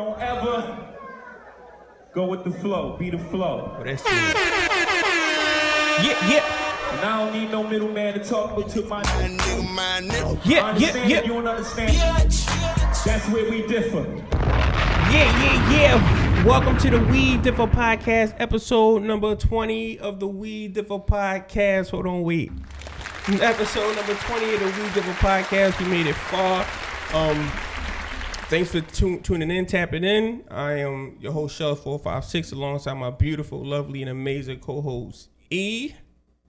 Don't ever go with the flow. Be the flow. Oh, that's true. Yeah, yeah, And I don't need no middleman to talk but to my That nigga, my nigga. I yeah, yeah, yeah, you don't understand. That's where we differ. yeah, yeah, yeah. Welcome to the We Differ Podcast, episode number 20 of the We Differ Podcast. Hold on, wait. Episode number 20 of the We Differ Podcast. We made it far. Um, thanks for tu- tuning in, tapping in. I am your host, Shell456, alongside my beautiful, lovely, and amazing co-host, E.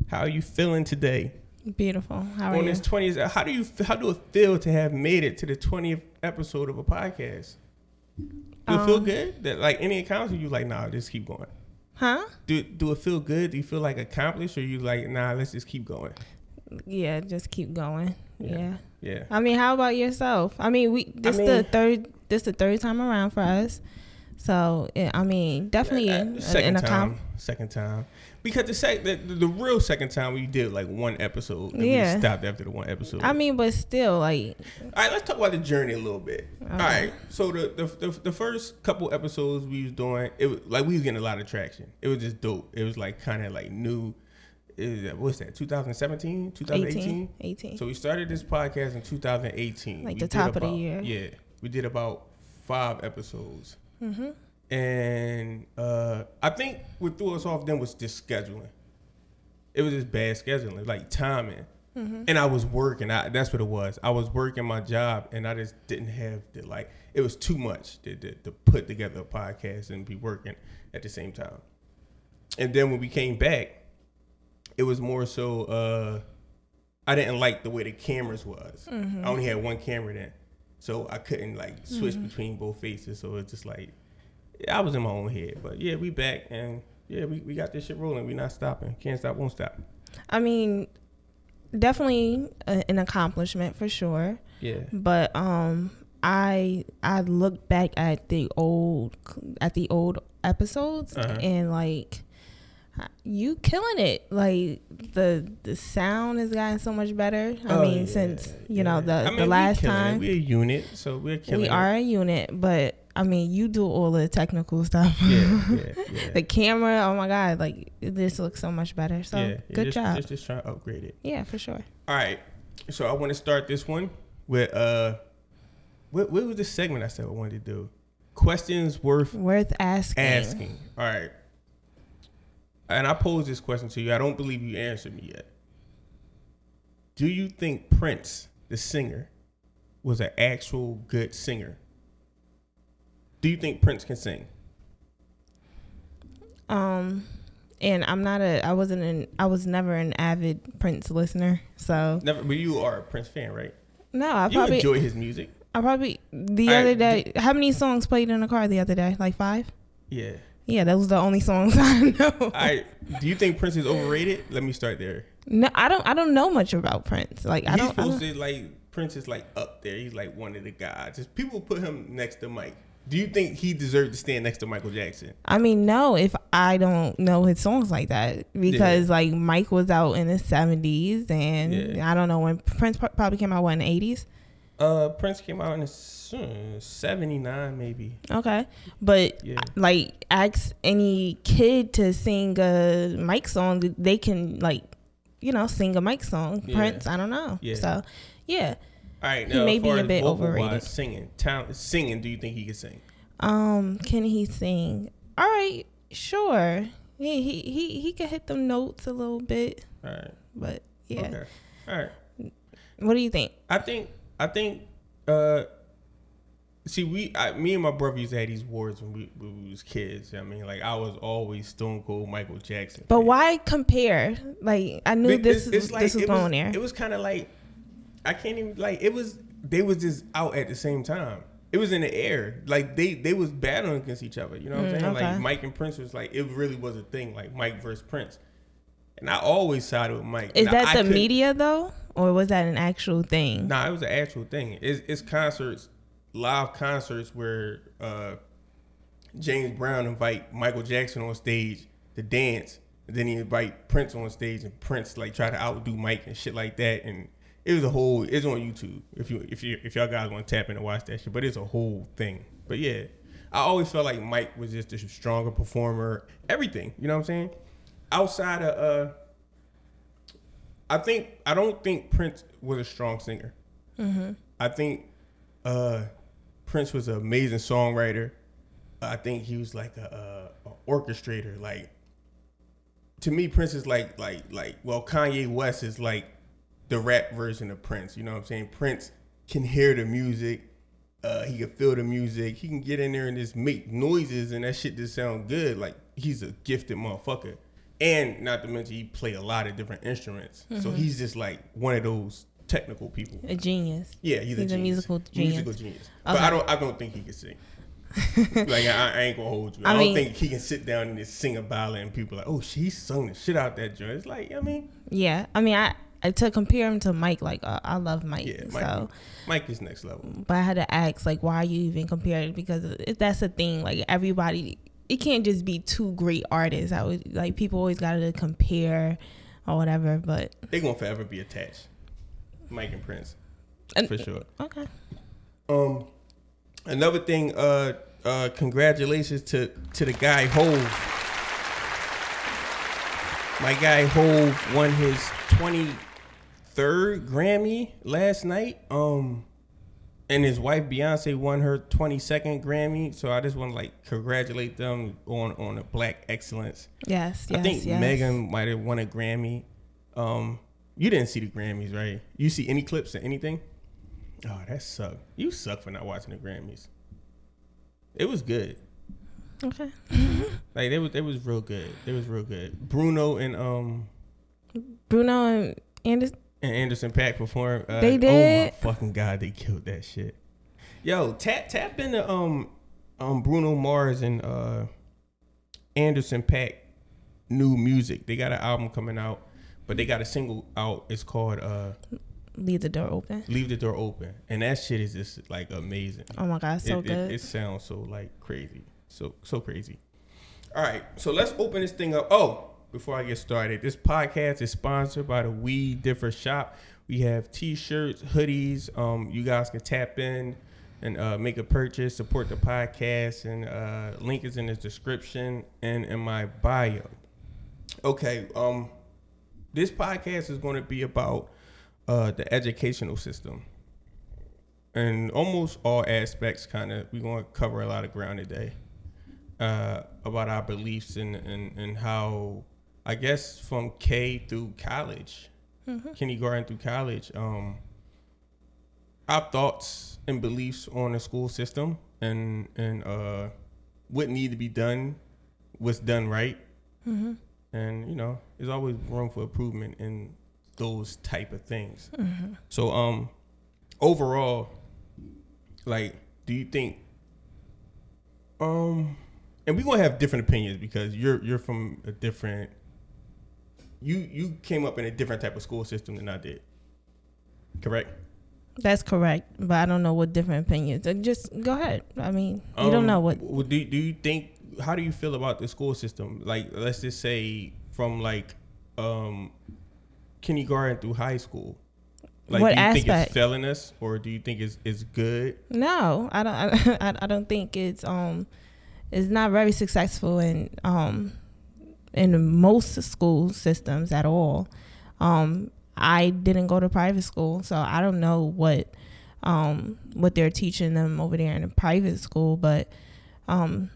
How are you feeling today? Beautiful. How are on you? this 20th how do you how do it feel to have made it to the 20th episode of a podcast do it feel Um, good that like any accounts or you like nah just keep going Huh? do do it feel good do you feel like accomplished or you like nah let's just keep going Yeah, just keep going. Yeah. yeah I mean, how about yourself? I mean, we this mean- the third this the third time around for us. So yeah, I mean, definitely Uh, second an time second time because the, sec- the the real second time we did like one episode and Yeah. we stopped after the one episode I mean, but still, like, All right, let's talk about the journey a little bit. All right, so the, the the the first couple episodes we was doing, it was like we was getting a lot of traction. It was just dope. It was like kind of like new. Is what's that? 2017, 2018. 18, 18. So we started this podcast in 2018. Like We the top of the year. Yeah, we did about five episodes. And uh, I think what threw us off then was just scheduling. It was just bad scheduling, like timing. And I was working. I, that's what it was. I was working my job, and I just didn't have the like. It was too much to, to, to put together a podcast and be working at the same time. And then when we came back, it was more so. Uh, I didn't like the way the cameras was. I only had one camera then, so I couldn't like switch between both faces. So it's just like I was in my own head. But yeah, we back and yeah, we, we got this shit rolling. We not stopping. Can't stop, won't stop. I mean, definitely a, an accomplishment for sure. Yeah. But um, I I look back at the old at the old episodes Uh-huh. and like you killing it like the the sound has gotten so much better i Oh, mean yeah, since you yeah. know the I mean, the last killing it. time we a unit, so we're killing we it. are a unit but i mean you do all the technical stuff Yeah, yeah, yeah. the camera oh my god like this looks so much better so good just, job Just, just trying to upgrade it. yeah for sure All right. So I want to start this one with uh, what, what was the segment I said I wanted to do? Questions worth worth asking asking. All right. And I pose this question to you. I don't believe you answered me yet. Do you think Prince, the singer, was an actual good singer? Do you think Prince can sing? um and i'm not a i wasn't an i was never an avid prince listener so Never, but you are a Prince fan, right? no i You probably enjoy his music. I probably the right, other day. How many songs played in the car the other day? Like five. Yeah. Yeah, those are the only songs I know. All right. Do you think Prince is overrated? Let me start there. no, I don't. I don't know much about Prince. Like I don't. I, supposed don't to like Prince is like up there. He's like one of the guys. Just people put him next to Mike. Do you think he deserved to stand next to Michael Jackson? I mean, no. If I don't know his songs like that, because like Mike was out in the seventies, and Yeah. I don't know when Prince probably came out. What in the eighties? Uh, Prince came out in seventy nine, maybe. Okay, but Yeah. like ask any kid to sing a Mike song, they can like, you know, sing a Mike song. Yeah. Prince, I don't know. Yeah. So, yeah. All right, He may be a bit overrated. Singing, talent, singing. Do you think he can sing? Um, can he sing? All right, sure. He he he he can hit them notes a little bit, All right. but yeah. Okay. All right. What do you think? I think. I think. Uh, see, we, I, me and my brother used to have these wars when we, when we was kids. I mean, like I was always Stone Cold Michael Jackson. But fan. why compare? Like I knew But this it's- is, it's like- this was going there. It was kind of like I can't even like it was. They was just out at the same time. It was in the air. Like they they was battling against each other. You know what I'm Mm, saying? okay. Like Mike and Prince was like it really was a thing. Like Mike versus Prince. And I always sided with Mike. is Now, that I the couldn't- media though, or was that an actual thing? Nah, it was an actual thing. It's, it's concerts, live concerts where uh, James Brown invite Michael Jackson on stage to dance, then he invite Prince on stage, and Prince like try to outdo Mike and shit like that. And it was a whole. It's on YouTube if you if you if y'all guys want to tap in and watch that shit. But it's a whole thing. But yeah, I always felt like Mike was just a stronger performer. Everything, you know what I'm saying? Outside of, uh, I think I don't think Prince was a strong singer. I think uh, Prince was an amazing songwriter. I think he was like a, a, a orchestrator. Like to me, Prince is like like like well, Kanye West is like the rap version of Prince. You know what I'm saying? Prince can hear the music. Uh, he can feel the music. He can get in there and just make noises, and that shit just sound good. Like he's a gifted motherfucker. And not to mention, he play a lot of different instruments. So he's just like one of those technical people. A genius. Yeah, he's, a, He's a genius. musical genius. Musical genius. But I don't. I don't think he can sing. like I, I ain't gonna hold you. I, I don't think he can sit down and just sing a ballad and people are like, oh, she sung the shit out that joint. It's like, I mean, Yeah, I mean, I, I to compare him to Mike, like uh, I love Mike, yeah, Mike, so Mike is next level. but I had to ask like why are you even compare it because that's the thing. Like everybody, it can't just be two great artists. I would like people always got to compare or whatever. But They gonna forever be attached. Mike and Prince, And- for sure. okay, Um, another thing. Uh, uh, congratulations to to the guy Hov. My guy Hov won his twenty third Grammy last night. Um, and his wife Beyonce won her twenty second Grammy. So I just want to like congratulate them on on the Black excellence. yes, yes, I think yes. Megan might have won a Grammy. Um, you didn't see the Grammys, right? You see any clips or anything? Oh, that sucked. You suck for not watching the Grammys. It was good. Okay, Like it was, it was real good. It was real good. Bruno and um Bruno and Anderson. And Anderson .Paak performed. Uh, They Oh did? my fucking god, they killed that shit. Yo, tap tap into um um Bruno Mars and uh Anderson .Paak new music. They got an album coming out, but they got a single out. It's called uh Leave the door open. Leave the Door Open, and that shit is just like amazing. Oh my god, so it, good. It, it sounds so like crazy, so so crazy. All right, so let's open this thing up. Oh, before I get started, this podcast is sponsored by the We Differ Shop. We have T-shirts, hoodies. Um, you guys can tap in and uh, make a purchase, support the podcast, and uh, link is in the description and in my bio. Okay, um, this podcast is going to be about uh, the educational system and almost all aspects kind of we're going to cover a lot of ground today uh, about our beliefs and, and, and how i guess from k through college. Kindergarten through college um, our thoughts and beliefs on the school system and and uh, what need to be done what's done right. And you know there's always room for improvement in those type of things. So um overall like do you think um and we're gonna have different opinions because you're you're from a different you you came up in a different type of school system than I did. Correct? That's correct, but I don't know what different opinions. Uh, Just go ahead. I mean, you don't Um, know what. w- Do do you think? How do you feel about the school system? Like, let's just say from like um kindergarten through high school. Like, What do you think aspect? it's failing us, or do you think it's it's good? No, I don't. I, I don't think it's um, it's not very successful in um, in most school systems at all. Um, I didn't go to private school, so I don't know what um what they're teaching them over there in a private school. But um,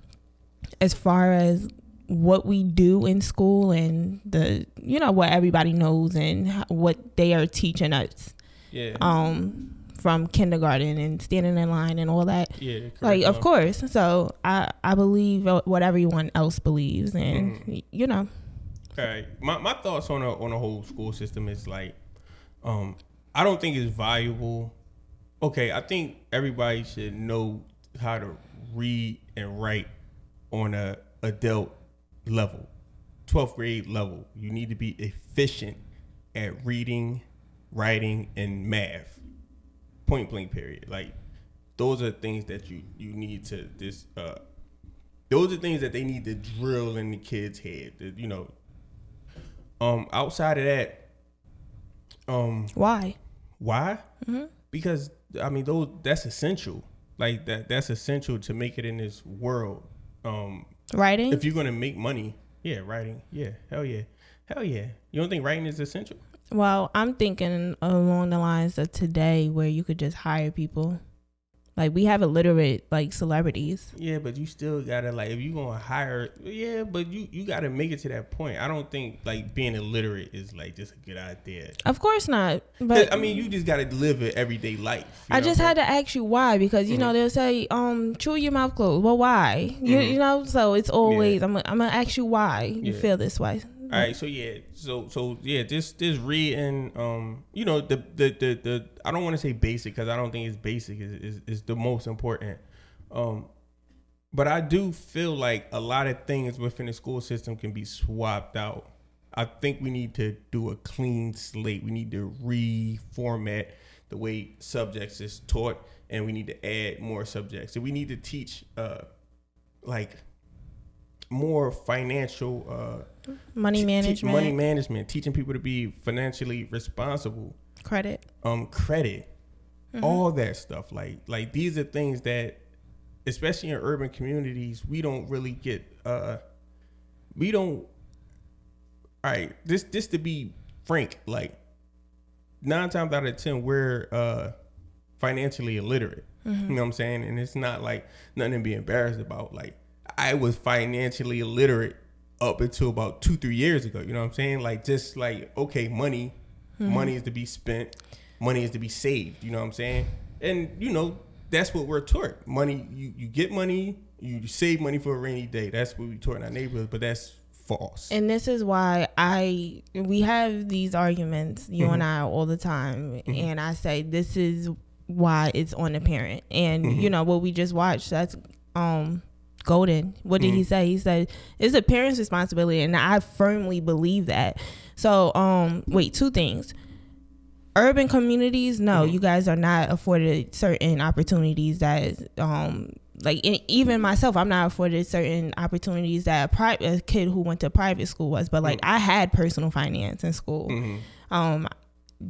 as far as what we do in school and the you know what everybody knows and what they are teaching us Yeah. um from kindergarten and standing in line and all that yeah. correct, like of course so i i believe what everyone else believes and Mm-hmm. you know All right. My my thoughts on a on a whole school system is like, um, I don't think it's valuable. Okay, I think everybody should know how to read and write on a adult level, twelfth grade level. You need to be efficient at reading, writing, and math. Point blank. Period. Like those are things that you you need to this. Uh, those are things that they need to drill in the kids' head. that, You know, um, outside of that, um, why why? Mhm. Because I mean, those that's essential. Like that that's essential to make it in this world. Um Writing. if you're gonna make money, yeah, writing. Yeah, hell yeah. Hell yeah. You don't think writing is essential? well, I'm thinking along the lines of today, where you could just hire people. Like we have illiterate like celebrities. Yeah, but you still gotta like if you gonna hire yeah, but you you gotta make it to that point. I don't think like being illiterate is like just a good idea. Of course not. But I mean, you just gotta live an everyday life. you I know just had to ask you why because you know Mhm. they'll say um chew your mouth closed. Well, why? You, Mhm. you know, so it's always I'm gonna, I'm gonna ask you why you Yeah. feel this way. All right, so yeah, so so yeah, just just reading, um, you know, the the the, the I don't want to say basic because I don't think it's basic is, is is the most important, um, but I do feel like a lot of things within the school system can be swapped out. I think we need to do a clean slate. We need to reformat the way subjects is taught, and we need to add more subjects. So we need to teach, uh, like more financial. Uh, Money te- management, money management, teaching people to be financially responsible, credit. um, credit, Mm-hmm. all that stuff. Like, like these are things that, especially in urban communities, we don't really get. Uh, we don't. All right, this this to be frank, like nine times out of ten, we're uh, financially illiterate. Mm-hmm. You know what I'm saying? And it's not like nothing to be embarrassed about. Like I was financially illiterate up until about two, three years ago. You know what I'm saying? Like just like okay, money, Mm-hmm. money is to be spent, money is to be saved. You know what I'm saying? And you know that's what we're taught. Money, you you get money, you save money for a rainy day. That's what we taught in our neighborhood, but that's false. And this is why I we have these arguments, you Mm-hmm. and I, all the time. And I say this is why it's on the parent. And Mm-hmm. you know what we just watched? That's um Golden. What did he Mm-hmm. say? He said it's a parent's responsibility, and I firmly believe that. So um wait, two things. Urban communities, no, Mm-hmm. you guys are not afforded certain opportunities that um like e- even myself, I'm not afforded certain opportunities that a private a kid who went to private school was. But like I had personal finance in school. Mhm. Um,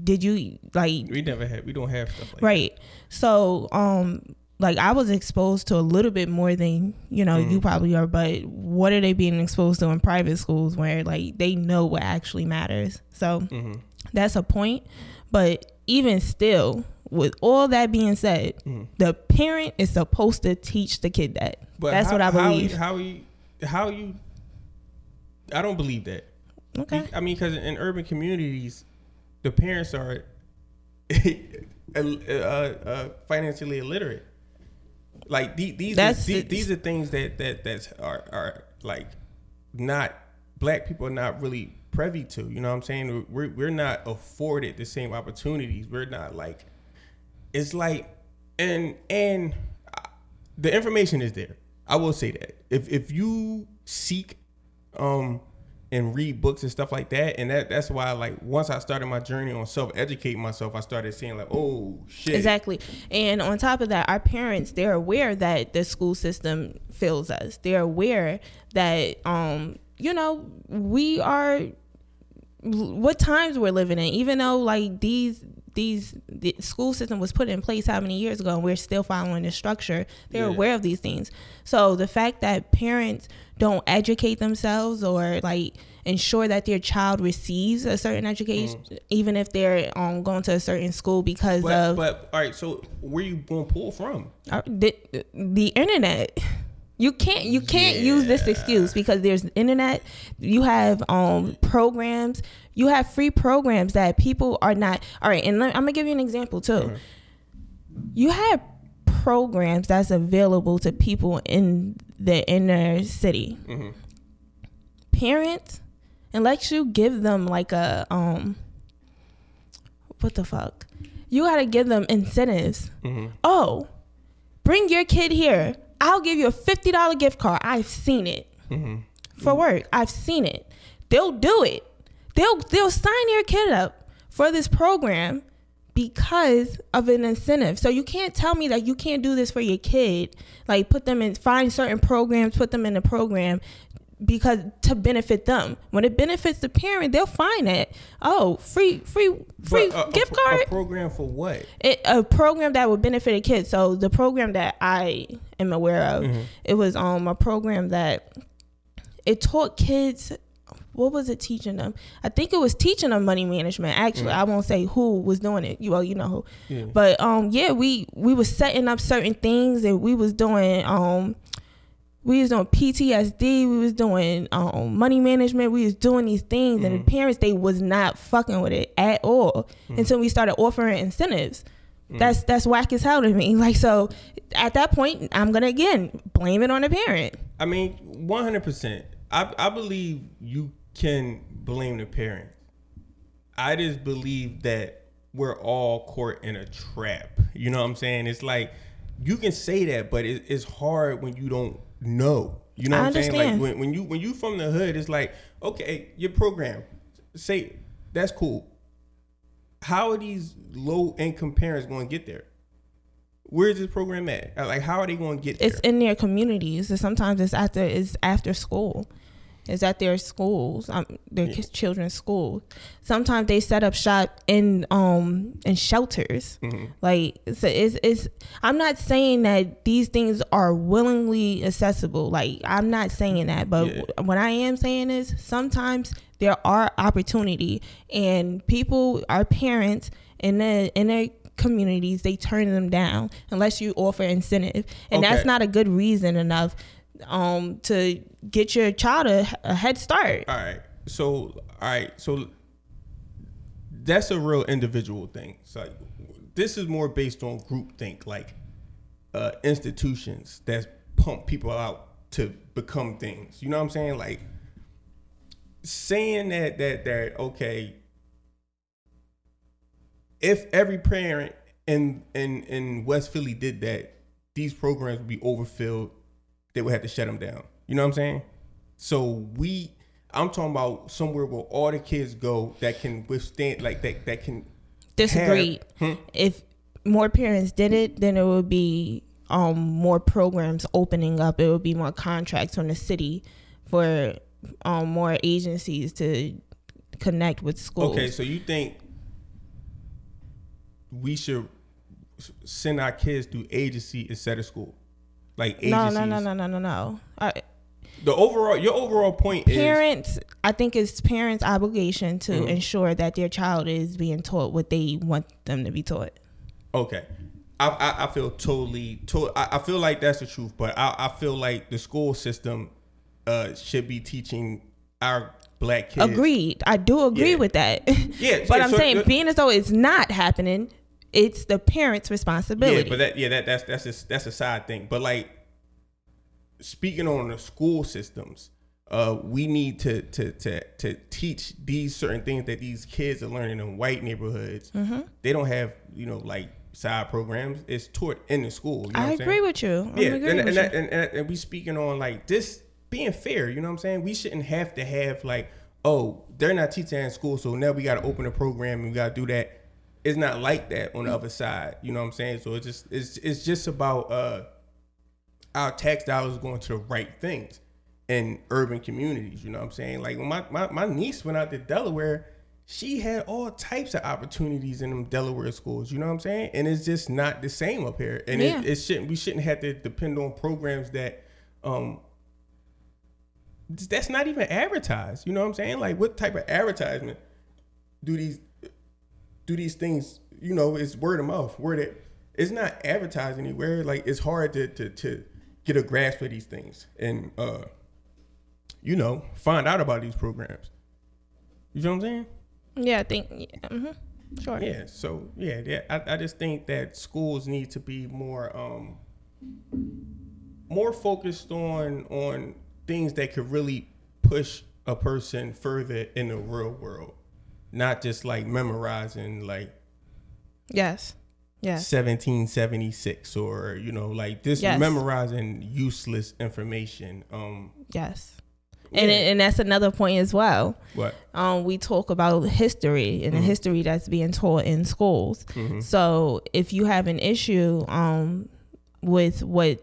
did you like We never had. We don't have stuff like right? So um, like I was exposed to a little bit more than you know Mm-hmm. you probably are. But what are they being exposed to in private schools where like they know what actually matters? So that. hmm that's a point. But even still, with all that being said, the parent is supposed to teach the kid that. But That's how- what I how believe. you- How you, how you, I don't believe that. okay. I mean, because in urban communities, the parents are uh, uh, financially illiterate. Like the- these, are, the- these are things that that that's are are like not black people are not really privy to. You know what I'm saying? We're we're not afforded the same opportunities. We're not like it's like and and the information is there. I will say that if if you seek um and read books and stuff like that, and that that's why like once I started my journey on self educating myself, I started seeing like oh shit Exactly. And on top of that, our parents, they're aware that the school system fails us. They're aware that um, you know, we are what times we're living in, even though like these these the school system was put in place how many years ago and we're still following the structure they're Yeah. aware of these things so the fact that parents don't educate themselves or like ensure that their child receives a certain education even if they're um, going to a certain school because But, of but all right, so where you gonna pull from? uh, the, the internet. You can't you can't use this excuse because there's internet. You have um programs. You have free programs that people are not all right and let, i'm gonna give you an example too. You have programs that's available to people in the inner city. Mm-hmm. Parents unless you give them like a um what the fuck? You gotta give them incentives. Mm-hmm. Oh bring your kid here. I'll give you a $50 gift card. I've seen it. Mm-hmm. For work. I've seen it. They'll do it. They'll they'll sign your kid up for this program because of an incentive so you can't tell me that you can't do this for your kid like put them in find certain programs put them in a program because to benefit them. When it benefits the parent, they'll find it. oh, free free free a- a gift pro- card. A program for what? it, a program that would benefit a kid. So the program that I am aware of, Mm-hmm. it was um a program that it taught kids. What was it teaching them? I think it was teaching them money management. Actually, I won't say who was doing it. You well, you know who. Mm. Yeah. But um, yeah, we we was setting up certain things, and we was doing um, we was doing PTSD. We was doing um money management. We was doing these things, and Mm-hmm. the parents they was not fucking with it at all until we started offering incentives. Mm. That's that's whack as hell to me. Like so, at that point, I'm gonna again blame it on the parent. I mean, one hundred percent. I I believe you can blame the parents. I just believe that we're all caught in a trap. You know what I'm saying? It's like you can say that, but it, it's hard when you don't know. You know what I'm saying? Like when, when you when you from the hood, it's like okay, your program, say that's cool. How are these low income parents going to get there? Where's this program at? Like, how are they going to get there? It's in their communities. And sometimes it's after it's after school. It's at their schools, um, their kids, children's schools. Sometimes they set up shop in um in shelters. Mm-hmm. Like it's, it's it's. I'm not saying that these things are willingly accessible. Like I'm not saying that, but Yeah. what I am saying is sometimes there are opportunity, and people, our parents, in the in their communities, they turn them down unless you offer incentive, and that's not a good reason enough um to get your child a, a head start. All right. So, all right. So that's a real individual thing. So this is more based on group think, like uh, institutions that pump people out to become things. You know what I'm saying? Like saying that that that okay, if every parent in in in West Philly did that, these programs would be overfilled. They would have to shut them down. You know what I'm saying? So we, I'm talking about somewhere where all the kids go that can withstand, like that that can. disagree. Have, hmm? If more parents did it, then it would be um more programs opening up. It would be more contracts from the city for um more agencies to connect with schools. Okay, so you think we should send our kids through agency instead of school, like no, agencies? no, no, no, no, no, no. Uh, The overall, your overall point is parents, I think it's parents' obligation to Mm-hmm. ensure that their child is being taught what they want them to be taught. Okay. I, I, I feel totally, to, I, I feel like that's the truth, but I, I feel like the school system uh, should be teaching our black kids. Agreed. I do agree Yeah. with that. Yeah, but yeah, I'm so saying, the- being as though it's not happening, it's the parents' responsibility. Yeah, but that yeah that that's that's a, that's a side thing. But like speaking on the school systems, uh, we need to to to to teach these certain things that these kids are learning in white neighborhoods. Mm-hmm. They don't have you know like side programs. It's taught in the school. You know I agree with you. I yeah, agree and, with and, you. that, and, and we speaking on like this being fair. You know what I'm saying? We shouldn't have to have like, oh, they're not teaching in school, so now we got to open a program and we got to do that. It's not like that on the other side. You know what I'm saying? So it's just it's it's just about uh our tax dollars going to the right things in urban communities. You know what I'm saying? Like when my, my, my niece went out to Delaware, she had all types of opportunities in them Delaware schools. You know what I'm saying? And it's just not the same up here. And Yeah. it, it shouldn't we shouldn't have to depend on programs that um that's not even advertised. You know what I'm saying? Like what type of advertisement do these do these things, you know, it's word of mouth. Word it it's not advertised anywhere. Like it's hard to to to get a grasp of these things and uh you know, find out about these programs. You know what I'm saying? yeah, I think. Yeah, Mm-hmm. Sure. Yeah. So yeah, yeah. I, I just think that schools need to be more um more focused on on things that could really push a person further in the real world. Not just like memorizing like Yes. Yes. 1776 or you know like this Yes. memorizing useless information um Yes. And Yeah. and that's another point as well. what Um, we talk about history and the Mm-hmm. history that's being taught in schools. So if you have an issue um, with what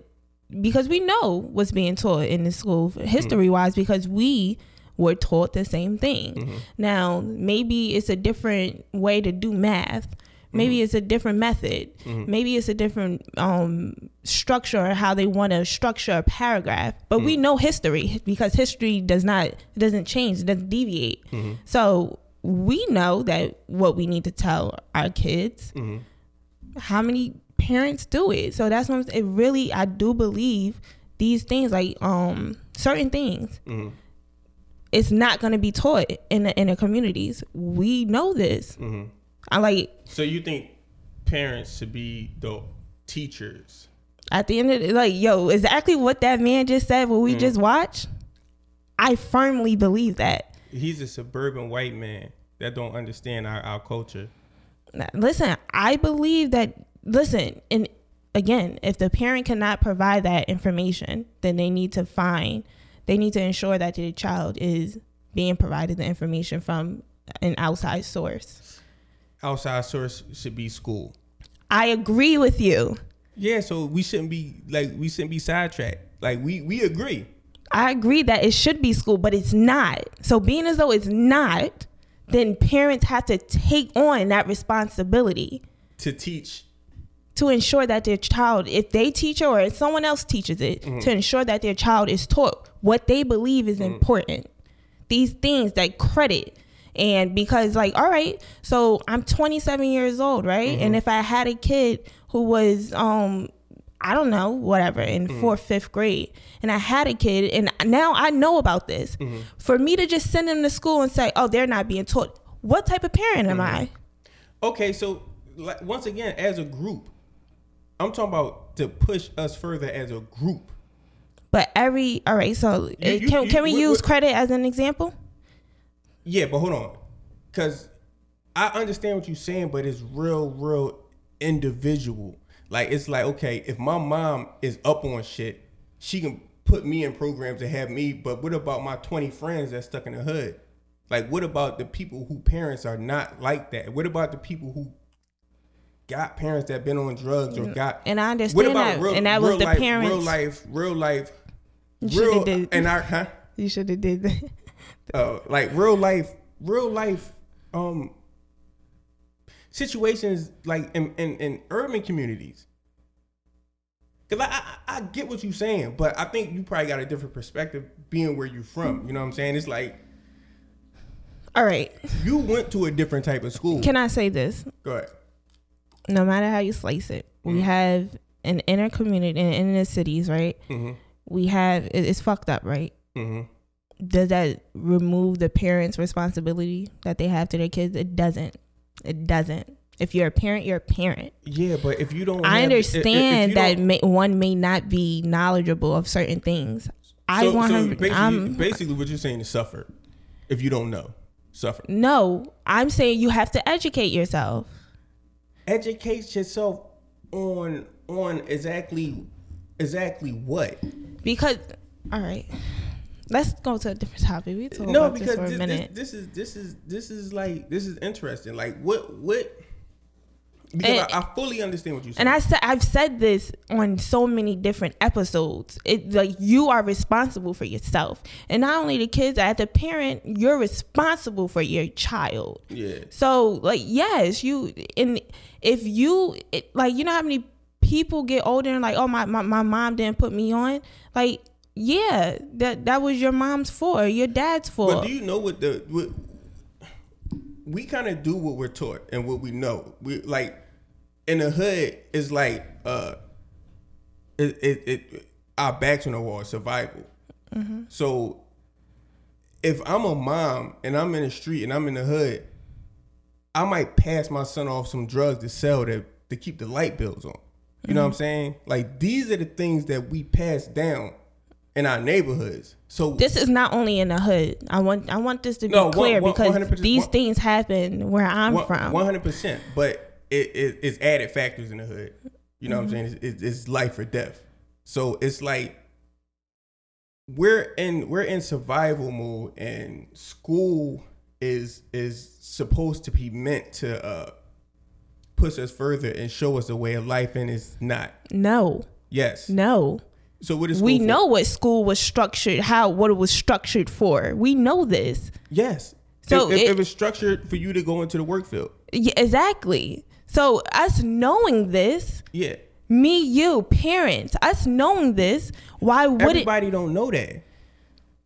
because we know what's being taught in the school history wise because we were taught the same thing. Mm-hmm. Now, maybe it's a different way to do math. Maybe mm-hmm. it's a different method. Mm-hmm. Maybe it's a different um, structure or how they want to structure a paragraph. But we know history because history does not doesn't change, it doesn't deviate. So we know that what we need to tell our kids. How many parents do it? So that's what it really. I do believe these things like um certain things it's not going to be taught in the in the communities. We know this. I like So you think parents should be the teachers? at the end of the, like yo exactly what that man just said. What Mm. we just watched. I firmly believe that. He's a suburban white man that don't understand our, our culture. Listen, I believe that. Listen, and again, if the parent cannot provide that information, then they need to find. They need to ensure that their child is being provided the information from an outside source. Outside source should be school. I agree with you. Yeah, so we shouldn't be like we shouldn't be sidetracked. Like we we agree. I agree that it should be school, but it's not. So being as though it's not, then parents have to take on that responsibility to teach to ensure that their child, if they teach it or if someone else teaches it, mm-hmm. to ensure that their child is taught what they believe is mm-hmm. important. These things that credit. And because like, all right, so I'm 27 years old, right? Mm-hmm. And if I had a kid who was um I don't know, whatever, in fourth, fifth grade, and I had a kid, and now I know about this. For me to just send them to school and say, "Oh, they're not being taught," what type of parent am I? Okay, so like, once again, as a group, I'm talking about to push us further as a group. But every all right, so uh, you- can you- can we what- use what- credit as an example? Yeah, but hold on, because I understand what you're saying, but it's real, real individual. Like it's like okay, if my mom is up on shit, she can put me in programs to have me. But what about my 20 friends that's stuck in the hood? Like what about the people who parents are not like that? What about the people who got parents that been on drugs or got And I understand that, and that was real the life, parents- real life, real life, real did- and I huh? You should have did that. uh, like real life, real life um situations like in, in, in urban communities. Cause I, I I get what you're saying, but I think you probably got a different perspective being where you're from. You know what I'm saying? It's like All right, you went to a different type of school. can I say this? Go ahead. No matter how you slice it, we have an inner community in inner cities, right? Mhm. We have it's fucked up, right? Mhm. Does that remove the parents' responsibility that they have to their kids? It doesn't. It doesn't. If you're a parent, you're a parent. Yeah, but if you don't, I have- if- if understand you that may, one may not be knowledgeable of certain things. I so, want so to. basically, I'm basically what you're saying is suffer. If you don't know, suffer. no. I'm saying you have to educate yourself. Educate yourself on on exactly exactly what Because, all right, let's go to a different topic. We talk no about because this for a this, minute. this, this is this is this is like this is interesting like what what because And- I, I fully understand what you're saying and I said I've said this on so many different episodes. It like you are responsible for yourself, and not only the kids. As a parent, you're responsible for your child. yeah So like yes, you and if you it, like you know how many people get older and like oh my, my my mom didn't put me on like yeah that that was your mom's fault your dad's fault. but do you know what the what, we kind of do what we're taught and what we know we like in the hood is like uh it it, it our backs on the wall survival so if I'm a mom and I'm in the street and I'm in the hood, I might pass my son off some drugs to sell to to keep the light bills on. You know what I'm saying? Like these are the things that we pass down in our neighborhoods. So this is not only in the hood. I want I want this to be No, clear one- because these one- things happen where I'm from. one hundred percent, but it, it it's added factors in the hood. You know what I'm saying? It's, it's, it's life or death. So it's like we're in we're in survival mode, and school is is supposed to be meant to uh, push us further and show us a way of life, and it's not. no, Yes. no. So what is we for? know what school was structured, how what it was structured for. We know this. Yes. So if, if, it- if it's structured for you to go into the work field, Yeah, exactly. So us knowing this, yeah. me, you, parents, us knowing this, why would it? Everybody don't know that.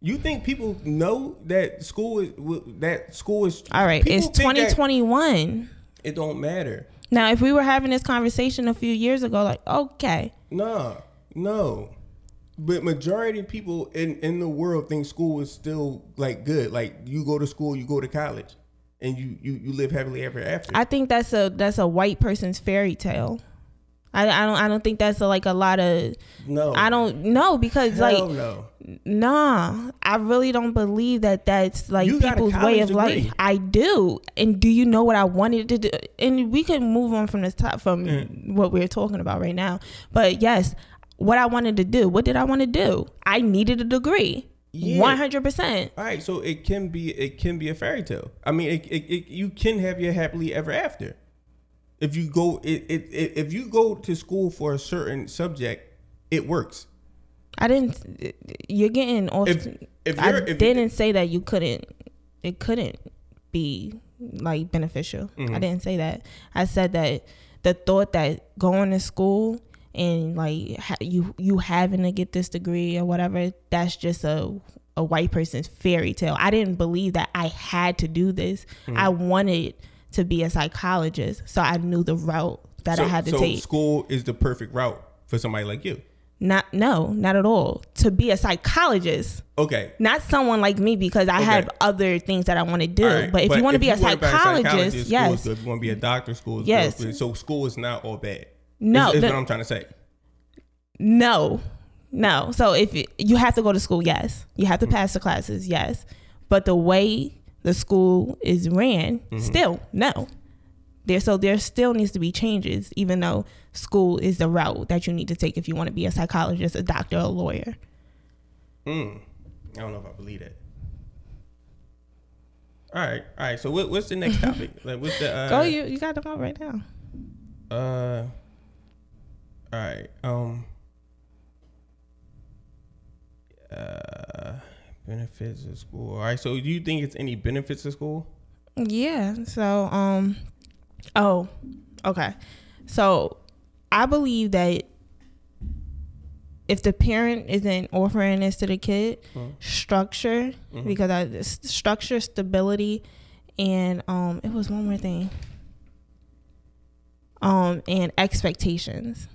You think people know that school is that school is All right, it's 2021. It don't matter. Now, if we were having this conversation a few years ago, like, okay, No, no. But majority of people in in the world think school is still like good. Like you go to school, you go to college, and you you you live happily ever after. I think that's a that's a white person's fairy tale. I, I don't I don't think that's a, like a lot of no, I don't know because Hell like no. nah I really don't believe that that's like You people's way of life. I do. And do you know what I wanted to do? And we can move on from this top from Mm. what we're talking about right now. But yes, what I wanted to do. What did I want to do? I needed a degree. One hundred percent. All right, so it can be it can be a fairy tale. I mean, it, it, it you can have your happily ever after. If you go it, it, it if you go to school for a certain subject, it works. I didn't. You're getting off. If if I didn't say that you couldn't. It couldn't be like beneficial. Mm-hmm. I didn't say that. I said that the thought that going to school and like ha- you you having to get this degree or whatever that's just a a white person's fairy tale. I didn't believe that I had to do this. Mm-hmm. I wanted to be a psychologist, so I knew the route that I had to so take. school is the perfect route for somebody like you. Not no, not at all. To be a psychologist Okay. not someone like me because I have other things that I want to do. Right, but if you want to be a psychologist, yes. If you want to be a doctor, school is Yes. good. So school is not all bad. No, is, is the- what I'm trying to say. no, no. So if you, you have to go to school, yes, you Mm-hmm. have to pass the classes, yes. But the way the school is ran, Mm-hmm. still no. There, so there still needs to be changes, even though school is the route that you need to take if you want to be a psychologist, a doctor, a lawyer. Mm. I don't know if I believe that. All right, all right. So what, what's the next topic? Like, what's the uh, Go, you you got them out right now. Uh, all right. Um. Uh, benefits of school. All right. So, do you think it's any benefits of school? Yeah. So, um, oh, okay. So, I believe that if the parent isn't offering this to the kid, structure because I, structure, stability, and um, it was one more thing. Um, and expectations,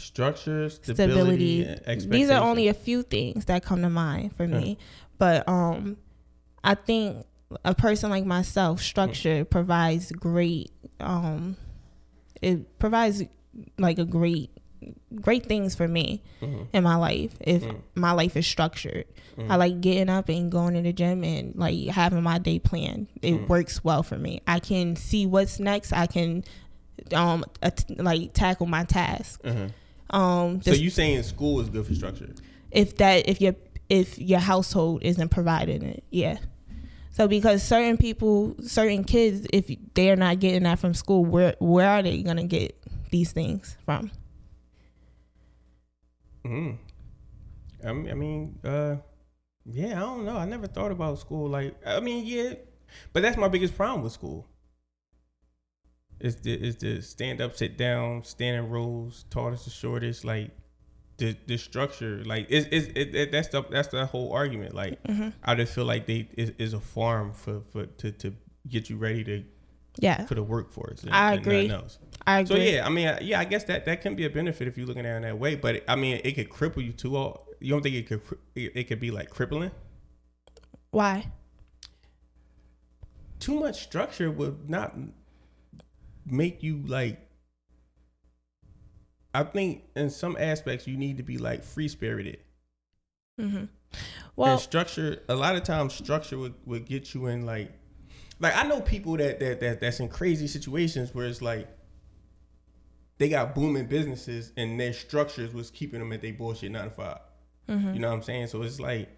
Structure, stability, stability. These are only a few things that come to mind for me, but um, I think a person like myself, structure provides great. Um, it provides like a great, great things for me Mhm. in my life. If Mm. my life is structured, Mm. I like getting up and going to the gym and like having my day planned. It Mm. works well for me. I can see what's next. I can um at- like tackle my task. Uh-huh. Um, So you saying school is good for structure? if that if your if your household isn't providing it yeah so because certain people certain kids if they're not getting that from school where where are they gonna get these things from Mm. I mean, I mean, uh, yeah, I don't know. I never thought about school. Like, I mean, yeah, but that's my biggest problem with school. Is the is the stand up, sit down, stand in rows, tallest to shortest, like the the structure. Like, it's, it's, it, it that's the that's the whole argument. Like, mm-hmm. I just feel like they is, is a farm for for to to get you ready to yeah for the workforce. and- I agree. i So yeah, I mean, yeah, I guess that that can be a benefit if you're looking at it in that way. But I mean, it could cripple you too. All you don't think it could it could be like crippling? why Too much structure would not make you like. I think in some aspects you need to be like free spirited. mm-hmm. well and structure a lot of times structure would, would get you in like like I know people that, that that that's in crazy situations where it's like they got booming businesses and their structures was keeping them at their bullshit nine to 5 Mm-hmm. You know what I'm saying? So it's like,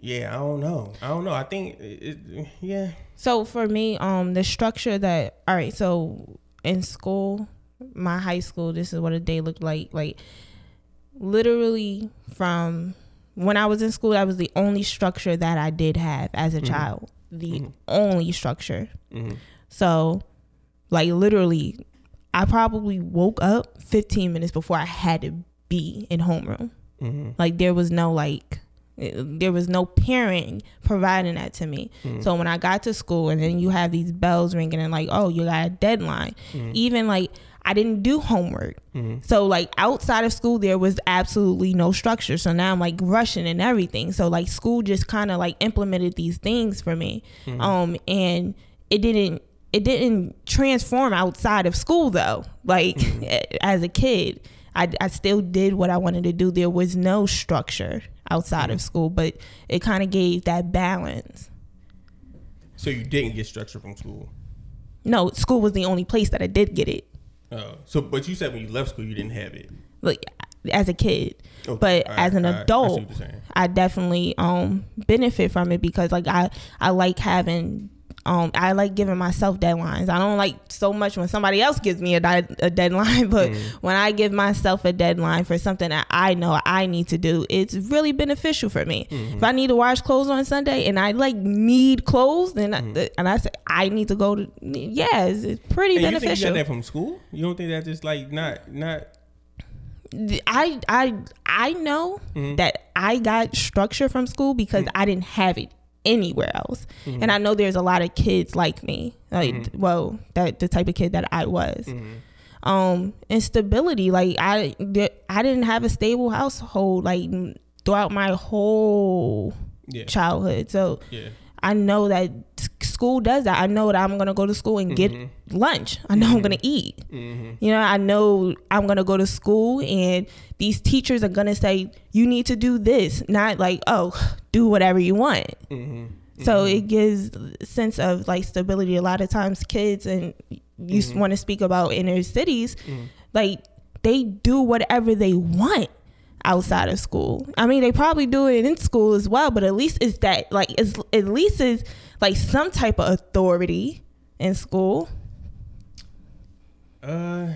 yeah, I don't know. I don't know. I think it, it yeah. so for me um the structure that all right so in school my high school this is what a day looked like like literally from when I was in school, that was the only structure that I did have as a mm-hmm. child. The mm-hmm. only structure. Mm-hmm. So, like, literally, I probably woke up 15 minutes before I had to be in homeroom. Like, there was no, like, there was no parent providing that to me. Hmm. So when I got to school and then you have these bells ringing and like, oh, you got a deadline. Hmm. Even like I didn't do homework. Hmm. So like outside of school there was absolutely no structure. So now I'm like rushing and everything. So like school just kind of like implemented these things for me. Um and it didn't it didn't transform outside of school though. Like as a kid, I, I still did what I wanted to do. There was no structure outside of school, but it kind of gave that balance. So you didn't get structure from school. No, school was the only place that I did get it. Oh, so but you said when you left school you didn't have it. Like as a kid. Okay, But right, as an I adult, what. I definitely um benefit from it because like I I like having um I like giving myself deadlines. I don't like so much when somebody else gives me a, di- a deadline, but Mm-hmm. when I give myself a deadline for something that I know I need to do, it's really beneficial for me. Mm-hmm. If I need to wash clothes on Sunday and I like need clothes, then Mm-hmm. I, and I say I need to go to yeah, it's, it's pretty And you think you beneficial. got that from school? You don't think that just like not not I I I know Mm-hmm. that I got structure from school because I didn't have it anywhere else, Mm-hmm. and I know there's a lot of kids like me, like well, that the type of kid that I was. Mm-hmm. Um, instability, like I I didn't have a stable household like throughout my whole Yeah. childhood, so. yeah. I know that school does that. I know that I'm gonna go to school and get mm-hmm. lunch. I know I'm gonna mm-hmm. eat. Mm-hmm. You know, I know I'm gonna go to school and these teachers are gonna say you need to do this, not like oh, do whatever you want. So it gives a sense of like stability. A lot of times, kids and you want to speak about inner cities, like they do whatever they want outside of school. I mean, they probably do it in school as well, but at least it's that like it's at least is like some type of authority in school. Uh,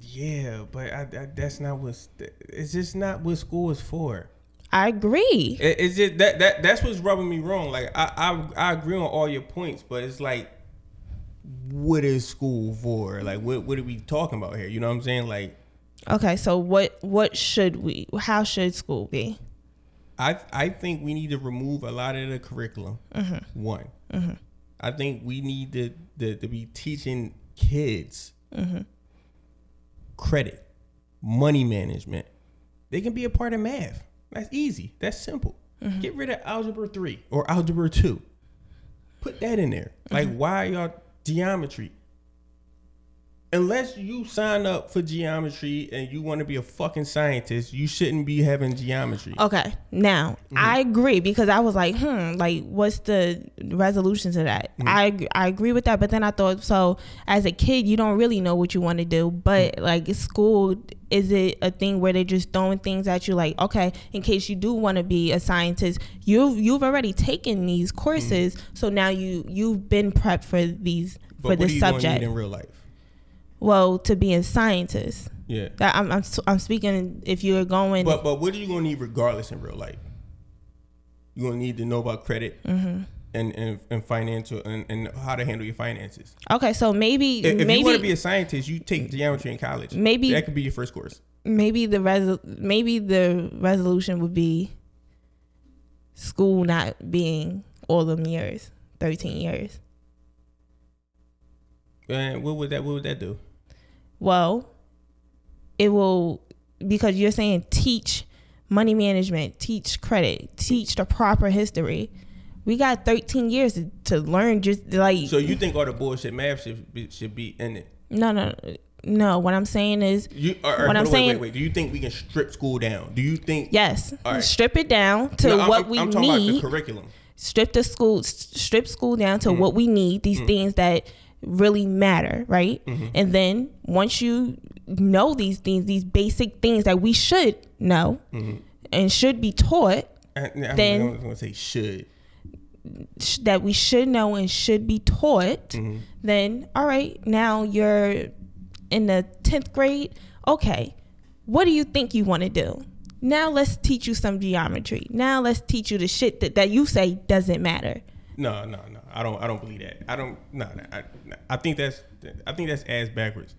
yeah, but I, I, that's not what it's just not what school is for. I agree. It, it's just that that that's what's rubbing me wrong. Like I, I I agree on all your points, but it's like, what is school for? Like what what are we talking about here? You know what I'm saying? Like Okay, so what what should we? How should school be? I I think we need to remove a lot of the curriculum. Mm-hmm. One, mm-hmm. I think we need to, to to be teaching kids mm-hmm. credit, money management. They can be a part of math. That's easy. That's simple. Get rid of algebra three or algebra two. Put that in there. Like why y'all geometry? Unless you sign up for geometry and you want to be a fucking scientist, you shouldn't be having geometry. Okay, now mm-hmm. I agree because I was like, hmm, like what's the resolution to that? Mm-hmm. I ag- I agree with that, but then I thought so. As a kid, you don't really know what you want to do, but mm-hmm. like school, is it a thing where they're just throwing things at you? Like, okay, in case you do want to be a scientist, you've you've already taken these courses, so now you you've been prepped for these But for what this are you gonna subject. need in real life? Well, to be a scientist. Yeah. I'm, I'm I'm speaking. If you're going, But but what are you gonna need regardless in real life? You're gonna need to know about credit Mm-hmm. and, and and financial and, and how to handle your finances. okay, so maybe If, if maybe you want to be a scientist, you take geometry in college. Maybe- that could be your first course. maybe the res- maybe the resolution would be school not being all them years, thirteen years. And what would that what would that do? Well, it will because you're saying teach money management, teach credit, teach the proper history. We got 13 years to, to learn just like So you think all the bullshit math should be, should be in it? no no no. What I'm saying is You or, or, What I'm wait, saying- wait, wait. Do you think we can strip school down? Do you think? yes, All right. strip it down to No, what I'm, we I'm talking need. about the curriculum. strip the school strip school down to mm-hmm. what we need these mm. things that really matter right mm-hmm. and then once you know these things these basic things that we should know mm-hmm. and should be taught I, I'm, Then- I'm gonna say should. sh- that we should know and should be taught mm-hmm. then all right now you're in the 10th grade okay what do you think you want to do? Now let's teach you some geometry. Now let's teach you the shit that, that you say doesn't matter. No, no, no. I don't. I don't believe that. I don't. No, no I, I think that's. I think that's ass backwards.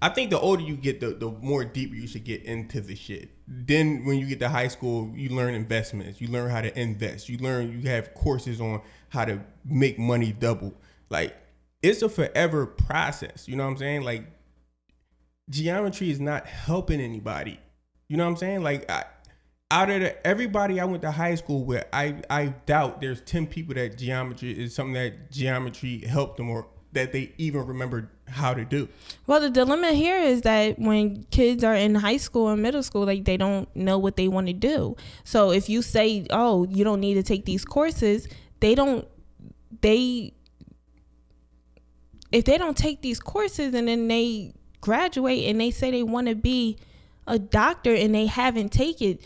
I think the older you get, the the more deep you should get into the shit. Then when you get to high school, you learn investments. You learn how to invest. You learn. You have courses on how to make money double. Like it's a forever process. You know what I'm saying? Like geometry is not helping anybody. You know what I'm saying? Like I, out of the, everybody I went to high school with, I I doubt there's ten people that geometry is something that geometry helped them or that they even remembered how to do. Well, the dilemma here is that when kids are in high school and middle school, like they don't know what they want to do. So if you say, "Oh, you don't need to take these courses," they don't. They if they don't take these courses and then they graduate and they say they want to be a doctor and they haven't taken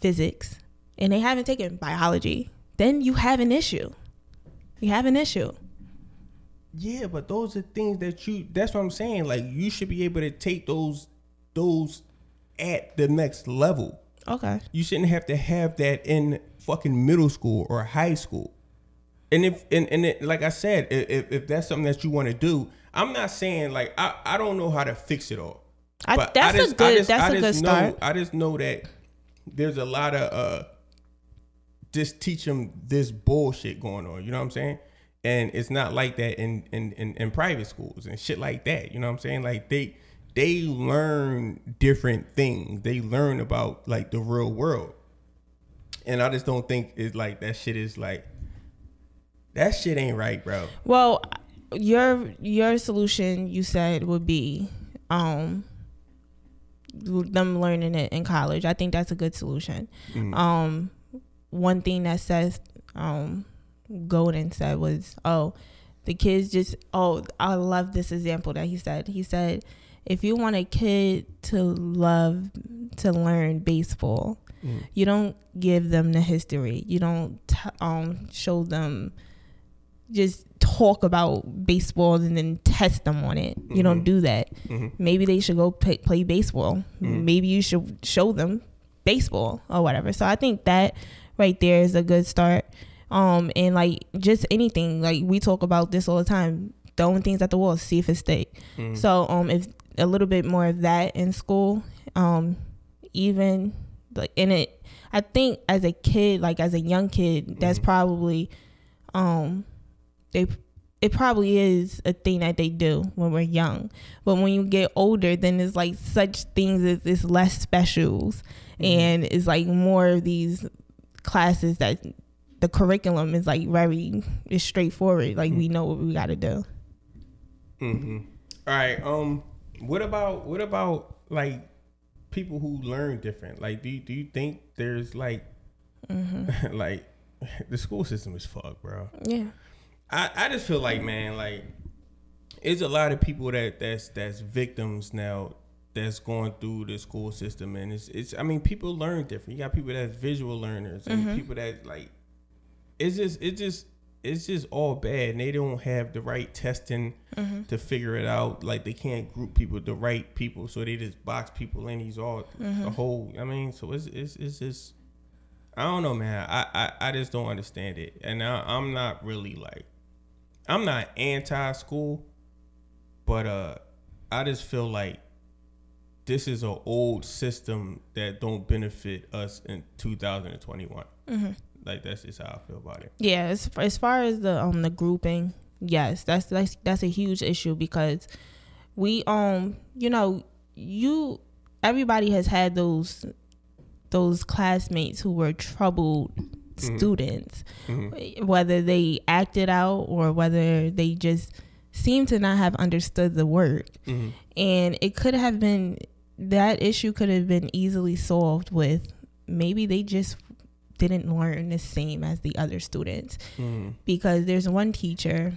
physics and they haven't taken biology, then you have an issue. You have an issue. Yeah, but those are things that you that's what I'm saying. Like you should be able to take those those at the next level. Okay. You shouldn't have to have that in fucking middle school or high school. And if and, and it, like I said, if, if that's something that you want to do, I'm not saying like I, I don't know how to fix it all. I, that's I just, a good just, that's a good know, start. I just know that there's a lot of uh just teach them this bullshit going on. You know what I'm saying? And it's not like that in in, in, in private schools and shit like that. You know what I'm saying? Like they they learn different things. They learn about like the real world. And I just don't think it's like that shit is like that shit ain't right, bro. Well, your your solution you said would be um them learning it in college. I think that's a good solution. Mm-hmm. Um one thing that says um Golden said was, "Oh, the kids just oh, I love this example that he said. He said if you want a kid to love to learn baseball, mm. you don't give them the history. You don't t- um show them just talk about baseball and then test them on it. Mm-hmm. You don't mm-hmm. do that. Mm-hmm. Maybe they should go play, play baseball. Mm-hmm. Maybe you should show them baseball or whatever. So I think that right there is a good start. Um, and like just anything, like we talk about this all the time, throwing things at the wall, see if it stick. Mm-hmm. So um, if a little bit more of that in school, um, even like in it, I think as a kid, like as a young kid, that's mm-hmm. probably um they it probably is a thing that they do when we're young. But when you get older, then it's like such things as it's less specials mm-hmm. and it's like more of these classes that the curriculum is like very is straightforward. Like mm-hmm. we know what we got to do. Mm-hmm. All right. Um. What about what about like people who learn different? Like, do you, do you think there's like mm-hmm. like the school system is fucked, bro? Yeah. I, I just feel like man, like it's a lot of people that that's that's victims now that's going through the school system and it's it's I mean people learn different. You got people that's visual learners and mm-hmm. people that like it's just it's just it's just all bad and they don't have the right testing mm-hmm. to figure it out. Like they can't group people the right people, so they just box people in. He's all mm-hmm. the whole. I mean, so it's it's it's just I don't know, man. I I, I just don't understand it, and I, I'm not really like I'm not anti school, but uh, I just feel like this is an old system that don't benefit us in 2021. Mm-hmm. Like that's just how I feel about it. Yeah, as as far as the um the grouping, yes, that's that's that's a huge issue because we um you know you everybody has had those those classmates who were troubled mm-hmm. students, mm-hmm. whether they acted out or whether they just seem to not have understood the work. Mm-hmm. And it could have been that issue could have been easily solved with maybe they just didn't learn the same as the other students mm-hmm. because there's one teacher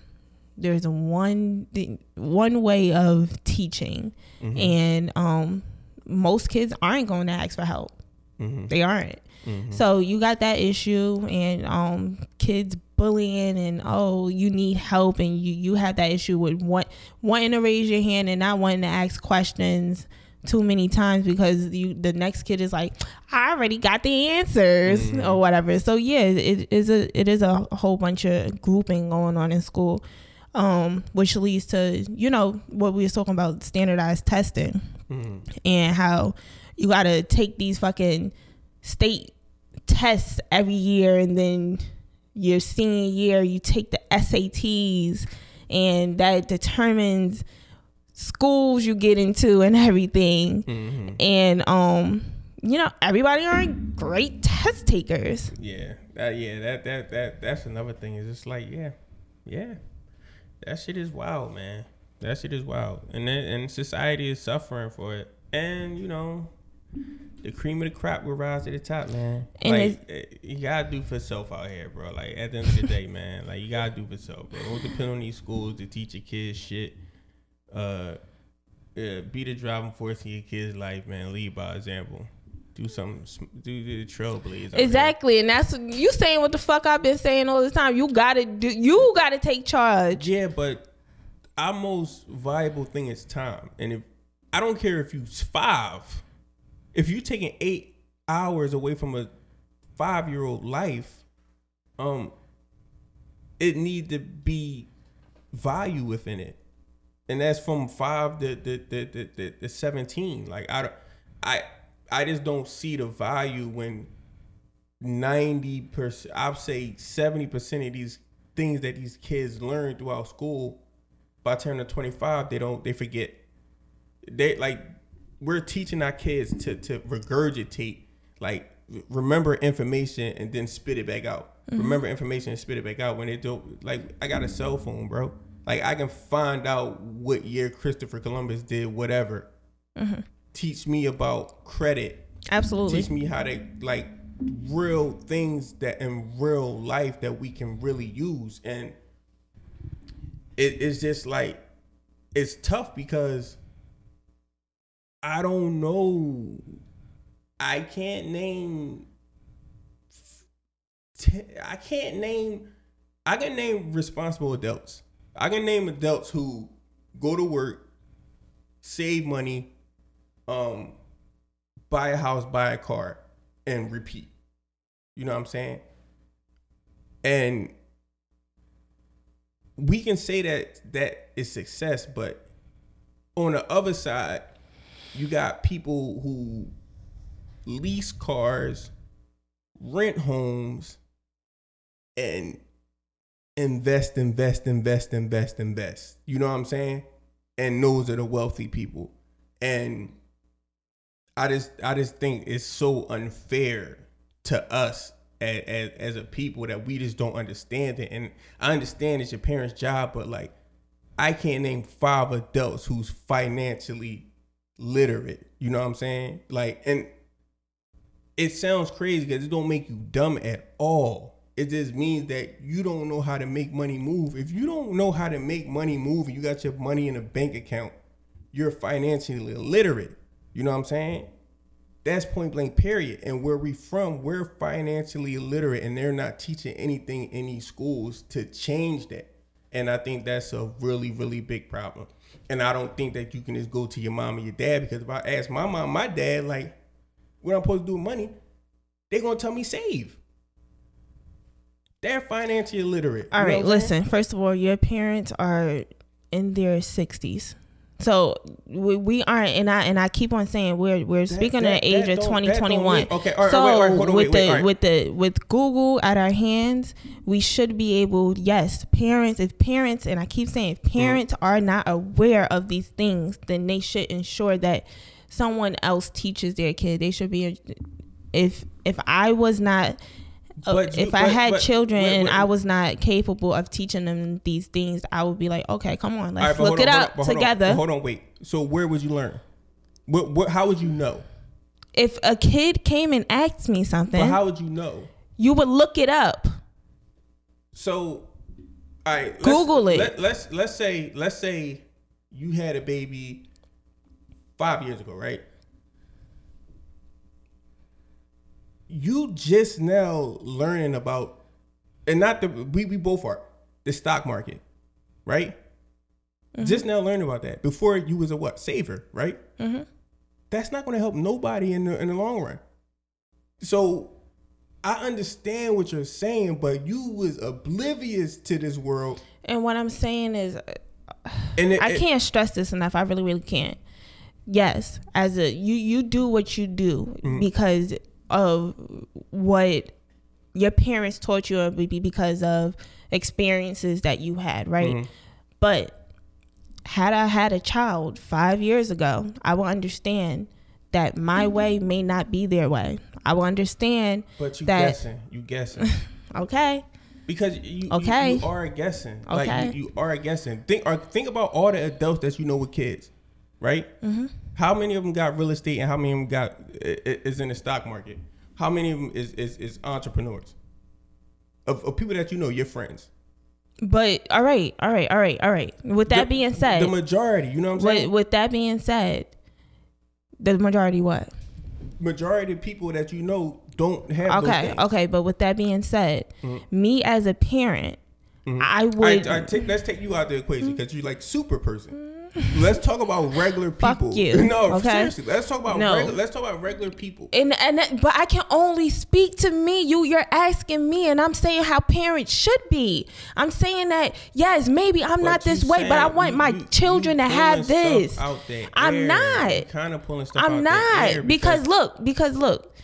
there's one one way of teaching mm-hmm. and um, most kids aren't going to ask for help mm-hmm. they aren't Mm-hmm. So you got that issue and um, kids bullying and oh you need help and you you have that issue with want, wanting to raise your hand and not wanting to ask questions too many times because you the next kid is like I already got the answers or whatever. So yeah, it is a it is a whole bunch of grouping going on in school, um, which leads to you know what we were talking about standardized testing and how you got to take these fucking state tests every year and then your senior year you take the SATs and that determines schools you get into and everything and um you know everybody aren't great test takers Yeah, that yeah, that that that that's another thing. Is just like yeah, yeah, that shit is wild, man. That shit is wild, and then, and society is suffering for it. And you know, the cream of the crop will rise to the top, man. And like eh, you gotta do for self out here, bro. Like at the end of the day, man, like you gotta do for self, bro. Don't depend on these schools to teach your kids shit. Uh, yeah, be the driving force in your kid's life, man. Lead by example. Do something. Do the trailblaze. out here. exactly and that's you saying what the fuck i've been saying all this time you gotta do you gotta take charge Yeah, but our most valuable thing is time. And if I don't care if you five, if you're taking eight hours away from a five year old life, um, it need to be value within it. And that's from five to the the, the, the, the seventeen. Like I I I just don't see the value when ninety percent, I'd say seventy percent of these things that these kids learn throughout school, by turning twenty five, they don't, they forget. They like, we're teaching our kids to to regurgitate, like remember information and then spit it back out. Mm-hmm. Remember information and spit it back out when they do. Like I got a cell phone, bro. Like I can find out what year Christopher Columbus did whatever. Mm-hmm. Teach me about credit absolutely teach me how to like real things that in real life that we can really use and it, it's just like it's tough because i don't know i can't name I can't name i can name responsible adults i can name adults who go to work save money um buy a house, buy a car, and repeat. You know what I'm saying? And we can say that that is success, but on the other side, you got people who lease cars, rent homes, and invest, invest, invest, invest, invest. You know what I'm saying? And those are the wealthy people. And I just I just think it's so unfair to us as, as, as a people that we just don't understand it. And I understand it's your parents' job, but like I can't name five adults who's financially literate. You know what I'm saying? Like, and it sounds crazy because it don't make you dumb at all. It just means that you don't know how to make money move. If you don't know how to make money move and you got your money in a bank account, you're financially illiterate. You know what I'm saying? That's point blank, period. And where we from, we're financially illiterate and they're not teaching anything in these schools to change that. And I think that's a really, really big problem. And I don't think that you can just go to your mom and your dad because if I ask my mom, my dad, like, what I'm supposed to do with money, they're gonna tell me save. They're financially illiterate. All right, what I'm saying? listen. First of all, your parents are in their sixties, so we, we aren't. And I and I keep on saying we're we're speaking that- of the age of twenty that twenty one. okay, all right, so wait, wait, hold on, with wait, the wait, all right. with the with Google at our hands, we should be able. Yes, parents. If parents and I keep saying if parents mm. are not aware of these things, then they should ensure that someone else teaches their kid. They should be. If if I was not But you- if I but- had but- children wait, and wait. I was not capable of teaching them these things, I would be like, okay, come on, let's right, look it on, hold up on, but hold on, together. hold on, wait. So where would you learn? What, what, how would you know? If a kid came and asked me But something, how would you know? you would look it up. So, all right, let's- Google it. Let, let's let's say let's say you had a baby five years ago, right? You just now learning about, and not the we we both are the stock market, right? Mm-hmm. Just now learning about that. Before you was a what saver, right? that's not going to help nobody in the in the long run. So I understand what you're saying, but you was oblivious to this world, And what I'm saying is, and it, I it- can't stress this enough. I really, really can't. Yes, as a you, you do what you do Mm-hmm. because of what your parents taught you, or maybe because of experiences that you had, right? Mm-hmm. But had I had a child five years ago, I will understand that my Mm-hmm. way may not be their way. I will understand But you that. guessing, you guessing. Okay, Because you, you- Okay. you, are guessing. Like Okay. you, you are guessing. Think or think about all the adults that you know with kids, right? Mm-hmm. How many of them got real estate and how many of them got i- i- is in the stock market? How many of them is is, is entrepreneurs? Of, of people that you know, your friends. but all right, all right, all right, all right. With that The- being said, the majority, you know what I'm with, saying? with that being said, the majority what? majority of people that you know don't have Okay, okay. But with that being said, mm-hmm. me as a parent, mm-hmm. I All would. all right, take, let's take you out the equation mm-hmm. because you're like super person. Let's talk about regular Fuck people. you, No, okay? seriously. Let's talk about No. regular. Let's talk about regular people. and and that- but I can only speak to me. You you're asking me, and I'm saying how parents should be. I'm saying that yes, maybe I'm not But you this way, but I want you- my you- children to have this. out I'm not. Kind of pulling stuff. I'm not air because look, because look,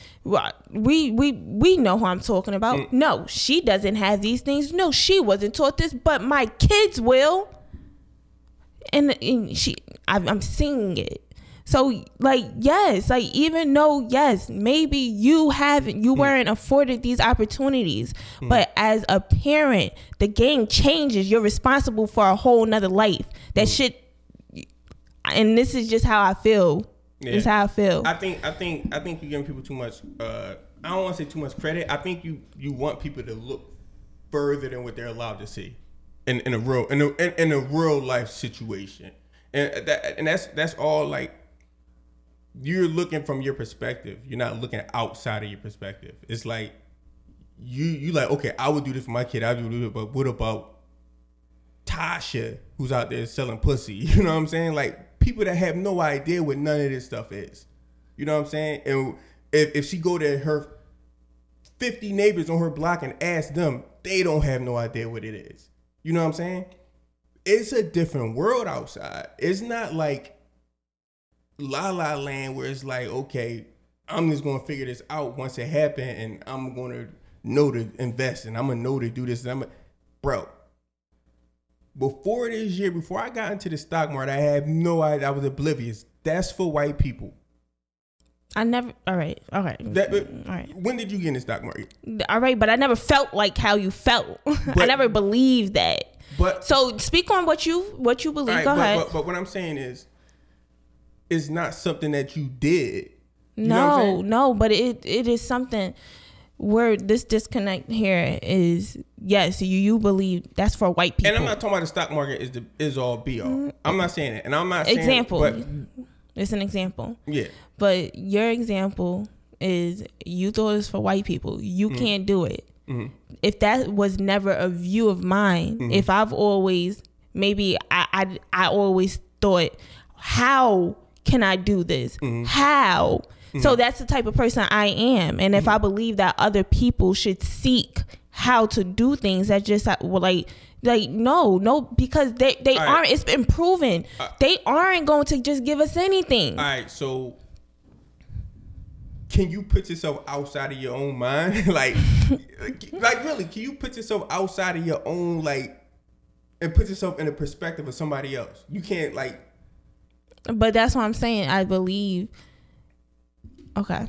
we we we know who I'm talking about. Mm. No, she doesn't have these things. No, she wasn't taught this, but my kids will. And, and she, I, I'm seeing it. So like yes, like even though yes, maybe you haven't, Mm. you weren't afforded these opportunities, but as a parent, the game changes. You're responsible for a whole nother life. That Mm. shit, and this is just how I feel. This is how I feel. I think I think I think you're giving people too much. Uh, I don't want to say too much credit. I think you you want people to look further than what they're allowed to see in, in a real in a, in, in a real life situation, and that and that's that's all like you're looking from your perspective. You're not looking outside of your perspective. It's like you you like okay, I would do this for my kid. I would do it, but what about Tasha who's out there selling pussy? You know what I'm saying? Like people that have no idea what none of this stuff is. You know what I'm saying? And if if she go to her 50 neighbors on her block and ask them, they don't have no idea what it is. You know what I'm saying? It's a different world outside. It's not like La La Land where it's like, okay, I'm just gonna figure this out once it happened, and I'm gonna know to invest, and I'm gonna know to do this. And I'm, a, bro. Before this year, before I got into the stock market, I had no idea. I was oblivious. That's for white people. I never. All right. All right. That, all right. When did you get in the stock market? All right. But I never felt like how you felt. I never believed that. But So speak on what you what you believe. Right, Go but, ahead. But, but what I'm saying is, it's not something that you did. You know what I'm no, no. But it it is something where this disconnect here is. Yes, you you believe that's for white people. And I'm not talking about the stock market is the is all be all. I'm not saying it and I'm not saying Mm. example. But it's an example. yeah, But your example is you thought it's for white people. You Mm-hmm. can't do it. If that was never a view of mine, Mm-hmm. if I've always maybe I, I I always thought, how can I do this? Mm-hmm. How? So that's the type of person I am. And Mm-hmm. if I believe that other people should seek how to do things, that just uh, well, like like no no because they they right. Uh, aren't. It's been proven they aren't going to just give us anything. all right. So, can you put yourself outside of your own mind? like, like really, can you put yourself outside of your own like, and put yourself in the perspective of somebody else? You can't like. But that's what I'm saying. I believe. Okay.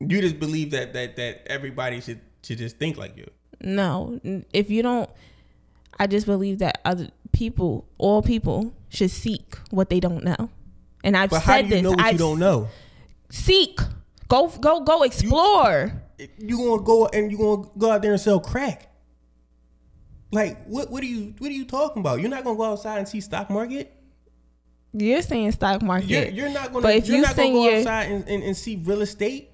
You just believe that that that everybody should should just think like you. No. If you don't, I just believe that other people, all people, should seek what they don't know. And I've But said how do you this. know what I've you don't know? Seek. Go go go explore. you gonna go and you gonna go out there and sell crack. Like what? What are you? What are you talking about? You're not gonna go outside and see stock market. You're saying stock market. You're, you're not gonna. But if you're you not gonna go outside and, and, and see real estate.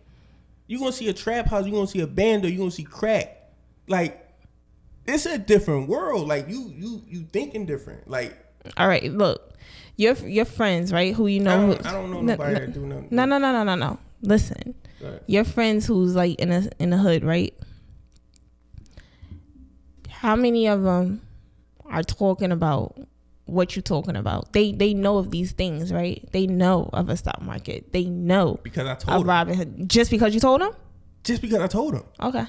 You're gonna see a trap house. You're gonna see a bando. You're gonna see crack. Like it's a different world. Like you you you thinking different. Like All right, look, your your friends, right? Who you I know? don't, who- I don't know nobody no, that do nothing. no, no, no, no, no, no. Listen, your friends who's like in a in the hood, right? How many of them are talking about what you're talking about? They they know of these things, right? They know of a stock market. They know Because I of told him. Robinhood. Just because you told them? Just because I told him. Okay.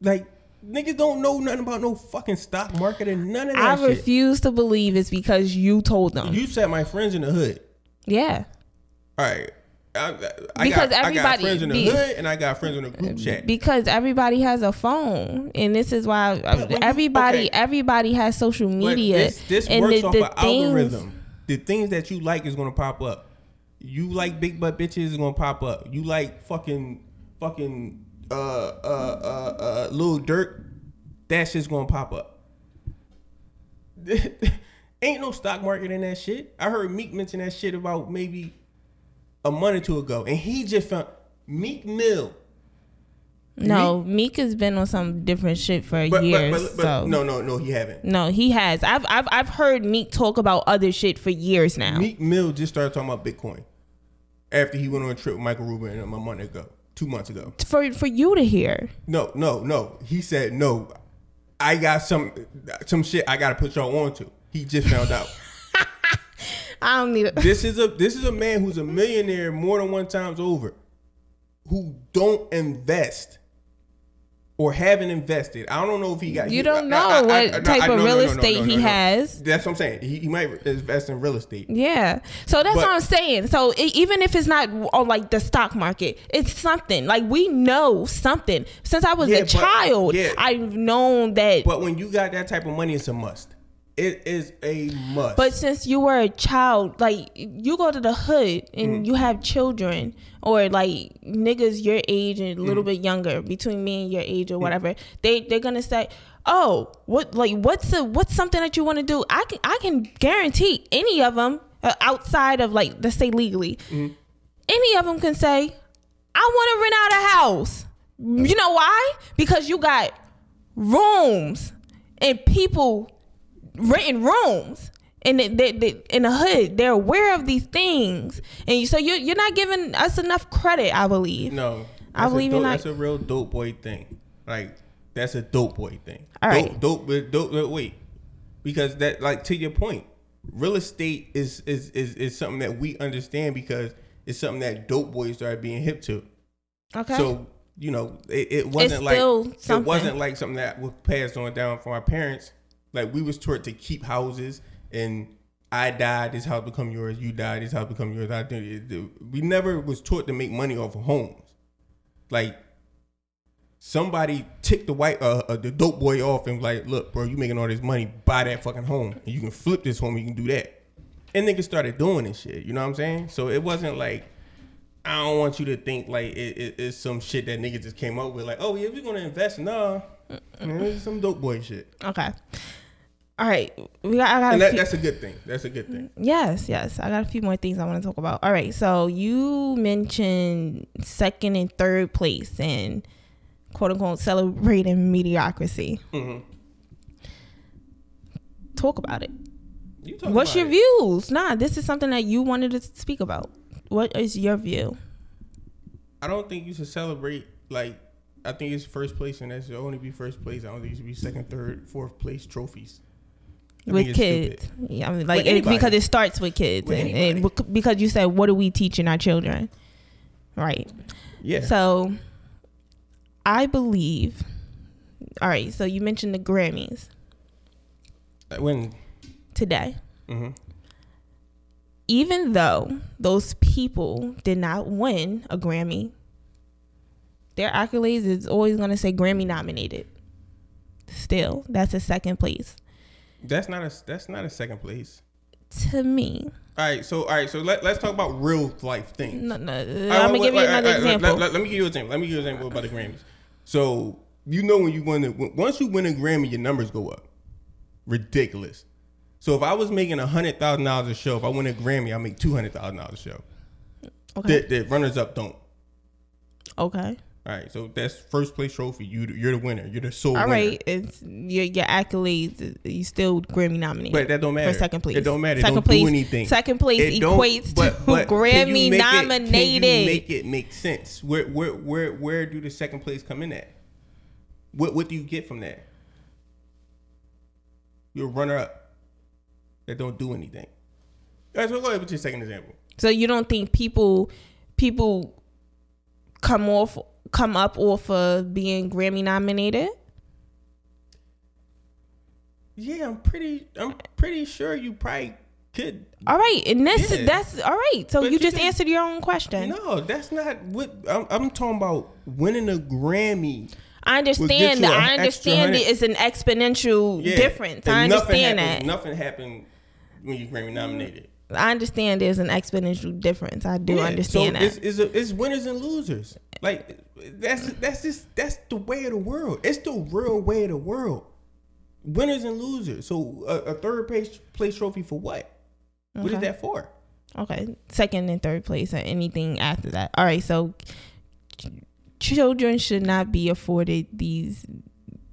Like niggas don't know nothing about no fucking stock market and none of that I shit. refuse to believe it's because you told them. You said my friends in the hood. yeah. All right. I, I Because got, I got everybody friends in the be- hood and I got friends in the group chat. because everybody has a phone and this is why uh, you- everybody okay. everybody has social But media this this and works the, off the an things- algorithm. The things that you like is gonna pop up. You like big butt bitches is gonna pop up. You like fucking fucking uh uh uh uh little dirt. That shit's gonna pop up. Ain't no stock market in that shit. I heard Meek mention that shit about maybe a month or two ago, and he just found Meek Mill. no meek has been on some different shit for But, years but, but so no, no, no, he haven't. no he has I've, I've i've heard meek talk about other shit for years now Meek Mill just started talking about Bitcoin after he went on a trip with Michael Rubin a month ago, two months ago. for for you to hear No, no, no. He said no. I got some some shit I got to put y'all on to. He just found out. i don't need it this is a this is a man who's a millionaire more than one times over, who don't invest or haven't invested. I don't know if he got. You he- don't know I- I- what I- type of no, real no, no, estate he has. That's what I'm saying. He, he might invest in real estate. Yeah. So that's But- what I'm saying. So e- even if it's not on like the stock market, it's something. Like we know something. Since I was Yeah, a but- child, yeah. I've known that. But when you got that type of money, it's a must. It is a must. But since you were a child, like you go to the hood and Mm. you have children or like niggas your age and a Mm. little bit younger between me and your age or whatever, they they're gonna say, "Oh, what like what's the what's something that you want to do?" I can I can guarantee any of them uh, outside of like let's say legally, Mm-hmm. any of them can say, "I want to rent out a house." You know why? Because you got rooms and people renting rooms in the, the, the, in the hood. They're aware of these things, and you, so you're you're not giving us enough credit. I believe. no, I believe dope, in that. That's a real dope boy thing. Like that's a dope boy thing. All dope, right. dope, but dope. Wait, because that like to your point, real estate is is is is something that we understand because it's something that dope boys started being hip to. Okay. So you know, it, it wasn't like still it wasn't like something that was passed on down from our parents. Like we was taught to keep houses, and I died, this house become yours. You died, this house become yours. I we never was taught to make money off of homes. Like somebody ticked the white uh, uh, the dope boy off and like, look, bro, you making all this money, buy that fucking home, and you can flip this home, you can do that. And niggas started doing this shit. You know what I'm saying? So it wasn't like I don't want you to think like it, it, it's some shit that niggas just came up with. Like, oh yeah, we're gonna invest. Nah, it's some dope boy shit. okay. All right. We got. I got. And that, few- that's a good thing. That's a good thing. Yes, yes. I got a few more things I want to talk about. All right. So you mentioned second and third place and quote unquote celebrating mediocrity. Mhm. Talk about it. You talk What's your it. views? Nah, this is something that you wanted to speak about. What is your view? I don't think you should celebrate like. I think it's first place, and that should only be first place. I don't think it should be second, third, fourth place trophies. I with kids. stupid. Yeah, I mean, like it, because it starts with kids, With and, and because you said, "What are we teaching our children?" Right. Yeah. So, I believe. All right. So you mentioned the Grammys when. today. mhm. Even though those people did not win a Grammy, their accolades is always going to say Grammy nominated. Still, that's a second place That's not a. That's not a second place. to me. All right. So all right. So let, let's talk about real life things. No, no, uh, I'm wait, gonna give you another right, let- example. Let, let me give you an example. Let me give you an example about the Grammys. So you know when you win the once you win a Grammy, your numbers go up. Ridiculous. So if I was making hundred thousand dollars a show, if I win a Grammy, I make two hundred thousand dollars a show. okay. The, the runners up don't. okay. All right, so that's first place trophy. You you're the winner. You're the sole All winner. right, it's your, your accolades. You still Grammy nominated. But that don't matter. for second place. It don't matter. It Second don't place. do anything. Second place It equates but- to but can you Grammy it- nominated. you make it make sense? Where where where where do the second place come in at? What what do you get from that? You're a runner up that don't do anything. Right, so go ahead with your second example. So you don't think people people come off come up off of being Grammy nominated? Yeah, I'm pretty. I'm pretty sure you probably could. All right, and this Yeah. that's all right. So you you just answered your own question. No, that's not what I'm, I'm talking about. Winning a Grammy. I understand that. I understand it is an exponential Yeah, difference. I nothing understand happens- that. Nothing happened when you Grammy nominated. I understand there's an exponential difference. I do Yeah, understand so that. It's, it's, a, it's winners and losers. Like that's that's just that's the way of the world. It's the real way of the world. Winners and losers. So a, a third place place trophy for what? What is that for? Okay, second and third place or anything after that. All right, so children should not be afforded these.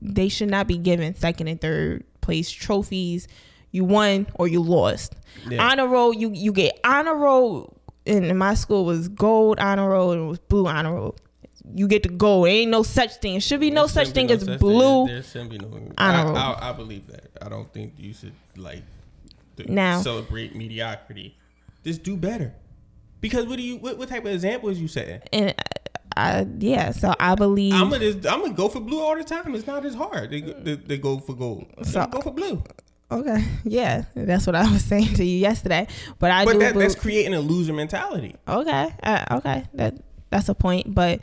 They should not be given second and third place trophies. You won or you lost. Yeah. Honor roll, you you get honor roll. And in my school was gold honor roll and it was blue honor roll. You get the gold. Ain't no such thing. Should be no There such shouldn't thing be as such blue. There shouldn't be no. I, honor roll. I, I believe that. I don't think you should like Now- celebrate mediocrity. Just do better. Because what do you? What, what type of example is you setting? And I, yeah, so I believe. I'm gonna I'm gonna go for blue all the time. It's not as hard. They, they, they go for gold. So, go for blue. Okay, yeah, that's what I was saying to you yesterday. But I But do. that, that's creating a loser mentality. okay, uh, okay, that that's a point. But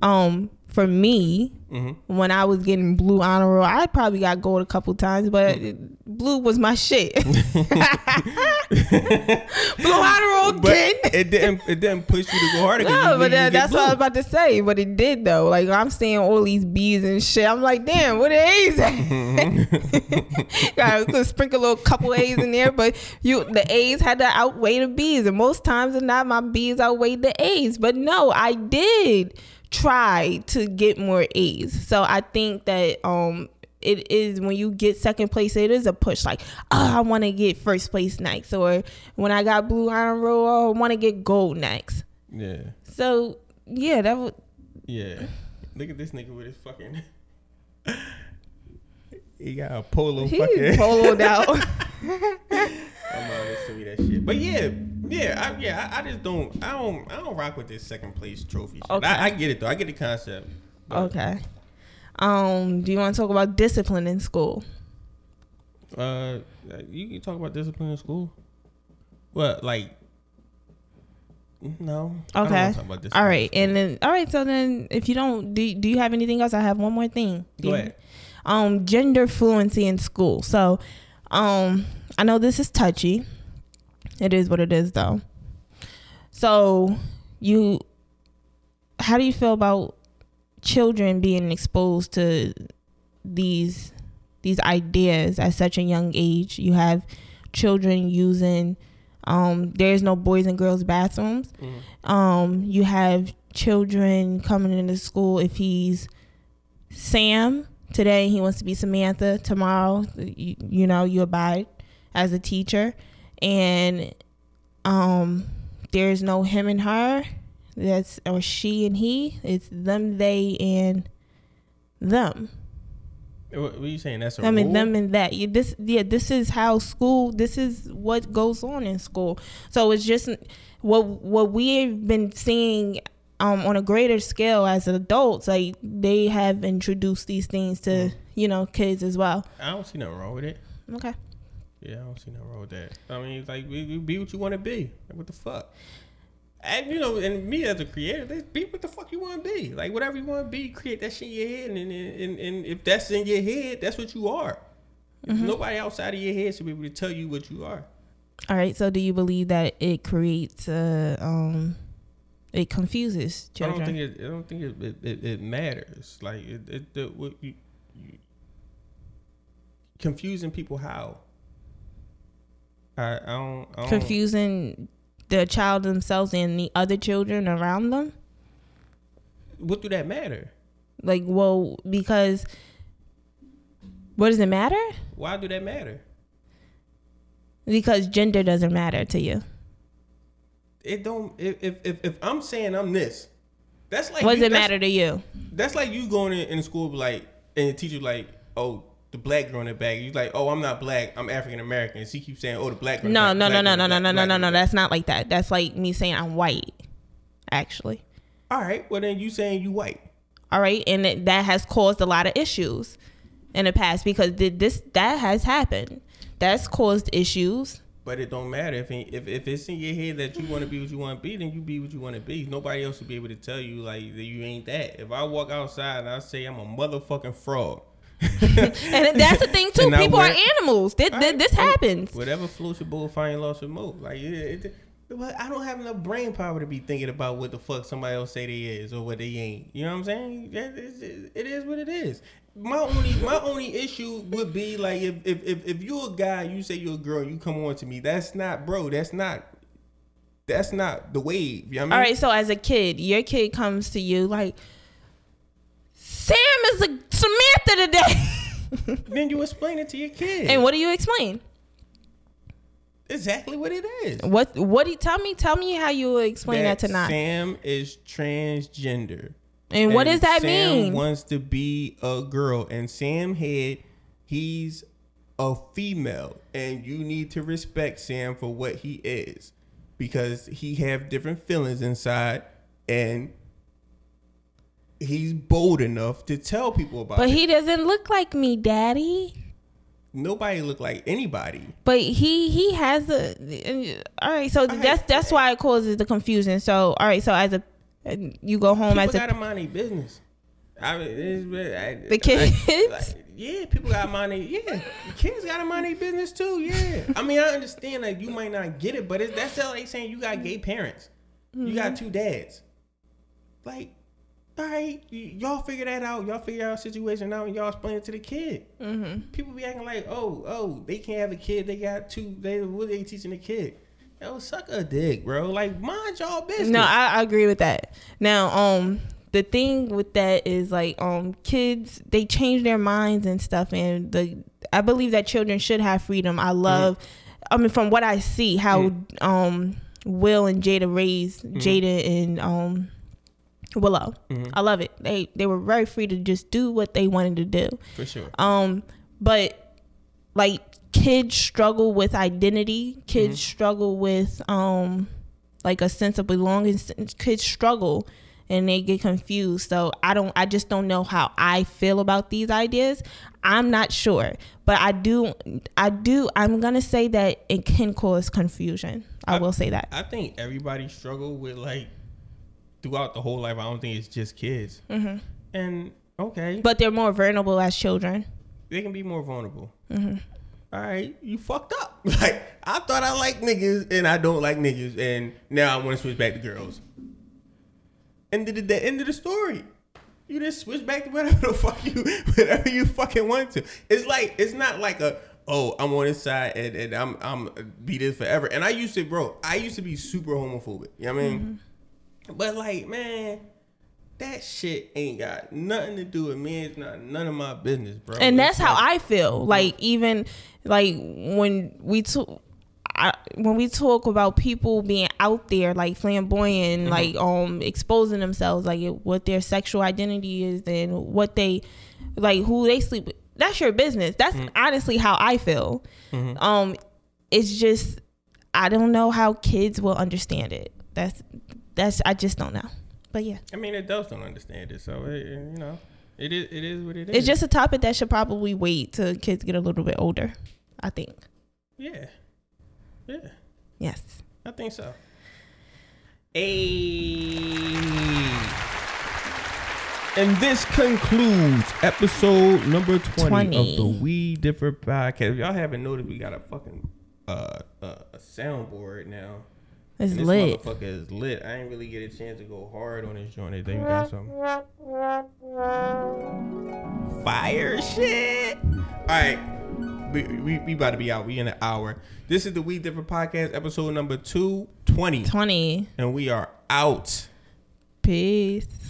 um, for me, Mm-hmm. when I was getting blue honor roll, I probably got gold a couple times, but blue was my shit. blue honor roll But again. it didn't it didn't push you to go harder. No, but that, that's what I was about to say. But it did though. Like I'm seeing all these bees and shit. I'm like, damn, what the A's at? To sprinkle a little couple A's in there, but you the A's had to outweigh the B's, and most times than not, my B's outweighed the A's. But no, I did try to get more A's. So I think that um it is when you get second place, it is a push. Like, oh, I want to get first place next, or when I got blue honor roll, oh, I want to get gold next. Yeah, So yeah, that would yeah. Look at this nigga with his fucking. He got a polo he fucking. poloed out. I'm to send me that shit. But yeah, yeah, I, yeah. I, I just don't. I don't. I don't rock with this second place trophy. Shit. Okay. I, I get it though. I get the concept. Okay. Um, do you want to talk about discipline in school? Uh, you can talk about discipline in school. What like? No. Okay. wanna talk about discipline All right, and then all right. So then, if you don't, do do you have anything else? I have one more thing. Go ahead. Um, gender fluency in school. So, um, I know this is touchy. It is what it is, though. So, you, how do you feel about children being exposed to these these ideas at such a young age? You have children using. Um, there's no boys and girls bathrooms. Um, you have children coming into school if he's Sam today he wants to be Samantha tomorrow you, you know you abide as a teacher and um there's no him and her that's or she and he it's them they and them What, what are you saying? That's a I mean rule? them and that. You, this yeah, this is how school. This is what goes on in school. So it's just what what we've been seeing um, on a greater scale as adults. Like they have introduced these things to Mm. you know kids as well. I don't see nothing wrong with it. Okay. Yeah, I don't see nothing wrong with that. I mean, like you, be what you want to be. Like, what the fuck? And you know, and me as a creator, be what the fuck you want to be. Like whatever you want to be, create that shit in your head, and and, and and if that's in your head, that's what you are. Mm-hmm. Nobody outside of your head should be able to tell you what you are. All right. So do you believe that it creates uh, um it confuses I children? don't think it. I don't think it. It, it, it matters. Like it. it the, what you, you confusing people how. I, I don't. I don't Confusing the child themselves and the other children around them. what do that matter? Like, well, because what does it matter? Why do that matter? Because gender doesn't matter to you. It don't. If if if, I'm saying I'm this, that's like What does you- it matter to you? That's like you going in, in school like and the teacher like, oh, the black girl in the back. You like, oh, I'm not black. I'm African American. And She keeps saying, oh, the black girl. in the No, no, no, no, no, no, no, no, no. back. That's not like that. That's like me saying I'm white. Actually. All right. Well, then you saying you white. All right, and it, that has caused a lot of issues in the past because this that has happened. That's caused issues. But it don't matter if if if it's in your head that you want to be what you want to be, then you be what you want to be. Nobody else will be able to tell you like that you ain't that. If I walk outside and I say I'm a motherfucking frog, And that's the thing too. And People wear- are animals. This, this, this happens. Whatever floats your boat, find lost your moat. Like it, it, but I don't have enough brain power to be thinking about what the fuck somebody else say they is or what they ain't. You know what I'm saying? It is what it is. My only my only issue would be like if if if, if you're a guy, you say you're a girl, you come on to me. That's not bro. That's not. That's not the wave. You know what I mean? All right, so as a kid, your kid comes to you like, Sam is a Samantha today. Then you explain it to your kid. and what do you explain? Exactly what it is. What what do you tell me? Tell me how you explain that, to not. Sam is transgender. And what does that Sam mean? wants to be a girl, and Sam had he's a female, and you need to respect Sam for what he is, because he have different feelings inside, and he's bold enough to tell people about But it. he doesn't look like me, Daddy. Nobody look like anybody. But he he has a all right. So that's that's why it causes the confusion. So all right. So as a you go home People as a got a, mind their business. I mean, it's, I, The kids? like, yeah, people got money. yeah. The kids got a money business too. Yeah, I mean, I understand that you might not get it, but it's, that's like saying you got gay parents. You Mm-hmm. got two dads. Like, all right, y- y'all figure that out. Y'all figure out a situation out, and y'all explain it to the kid. Mm-hmm. People be acting like, oh, oh, they can't have a kid. They got two. They what they teaching the kid? Yo, suck a dick, bro. Like, mind y'all business. No, I, I agree with that. Now, um, the thing with that is like, um, kids they change their minds and stuff, and the I believe that children should have freedom. I love, I mean, from what I see, how um Will and Jada raised Jaden and um Willow. I love it. They they were very free to just do what they wanted to do. for sure. Um, but like kids struggle with identity. Kids struggle with um like a sense of belonging. Kids struggle and they get confused. So I don't I just don't know how I feel about these ideas. I'm not sure. But I do I do I'm gonna say that it can cause confusion. I will say that. I think everybody struggle with like throughout the whole life. I don't think it's just kids. Mm-hmm. And okay, But they're more vulnerable as children. they can be more vulnerable. All right, you fucked up. Like I thought I liked niggas, and I don't like niggas, and now I want to switch back to girls. End of the day, end of the story. You just switch back to whatever the fuck you, whatever you fucking want to. It's like it's not like a oh I'm on this side and, and I'm I'm be this forever. And I used to, bro, I used to be super homophobic. You know what I mean? But like, man, that shit ain't got nothing to do with me. It's not none of my business, bro. and that's how I feel. Like even like when we talk, I, when we talk about people being out there, like flamboyant, like um exposing themselves, like what their sexual identity is and what they like, who they sleep with. That's your business. That's honestly how I feel. Um, it's just I don't know how kids will understand it. That's that's I just don't know. But yeah. I mean, adults don't understand it, so it, you know, it is it is what it is. It's just a topic that should probably wait till kids get a little bit older. I think. yeah, yeah, Yes. I think so. Hey. And this concludes episode number 20, 20. of the We Differ podcast. If y'all haven't noticed, we got a fucking uh, uh, a soundboard now. It's this lit. motherfucker is lit. I ain't really get a chance to go hard on this joint. Today we got some fire shit. All right, we, we we about to be out. We in an hour. This is the We Different podcast, episode number two twenty, 20. and we are out. Peace.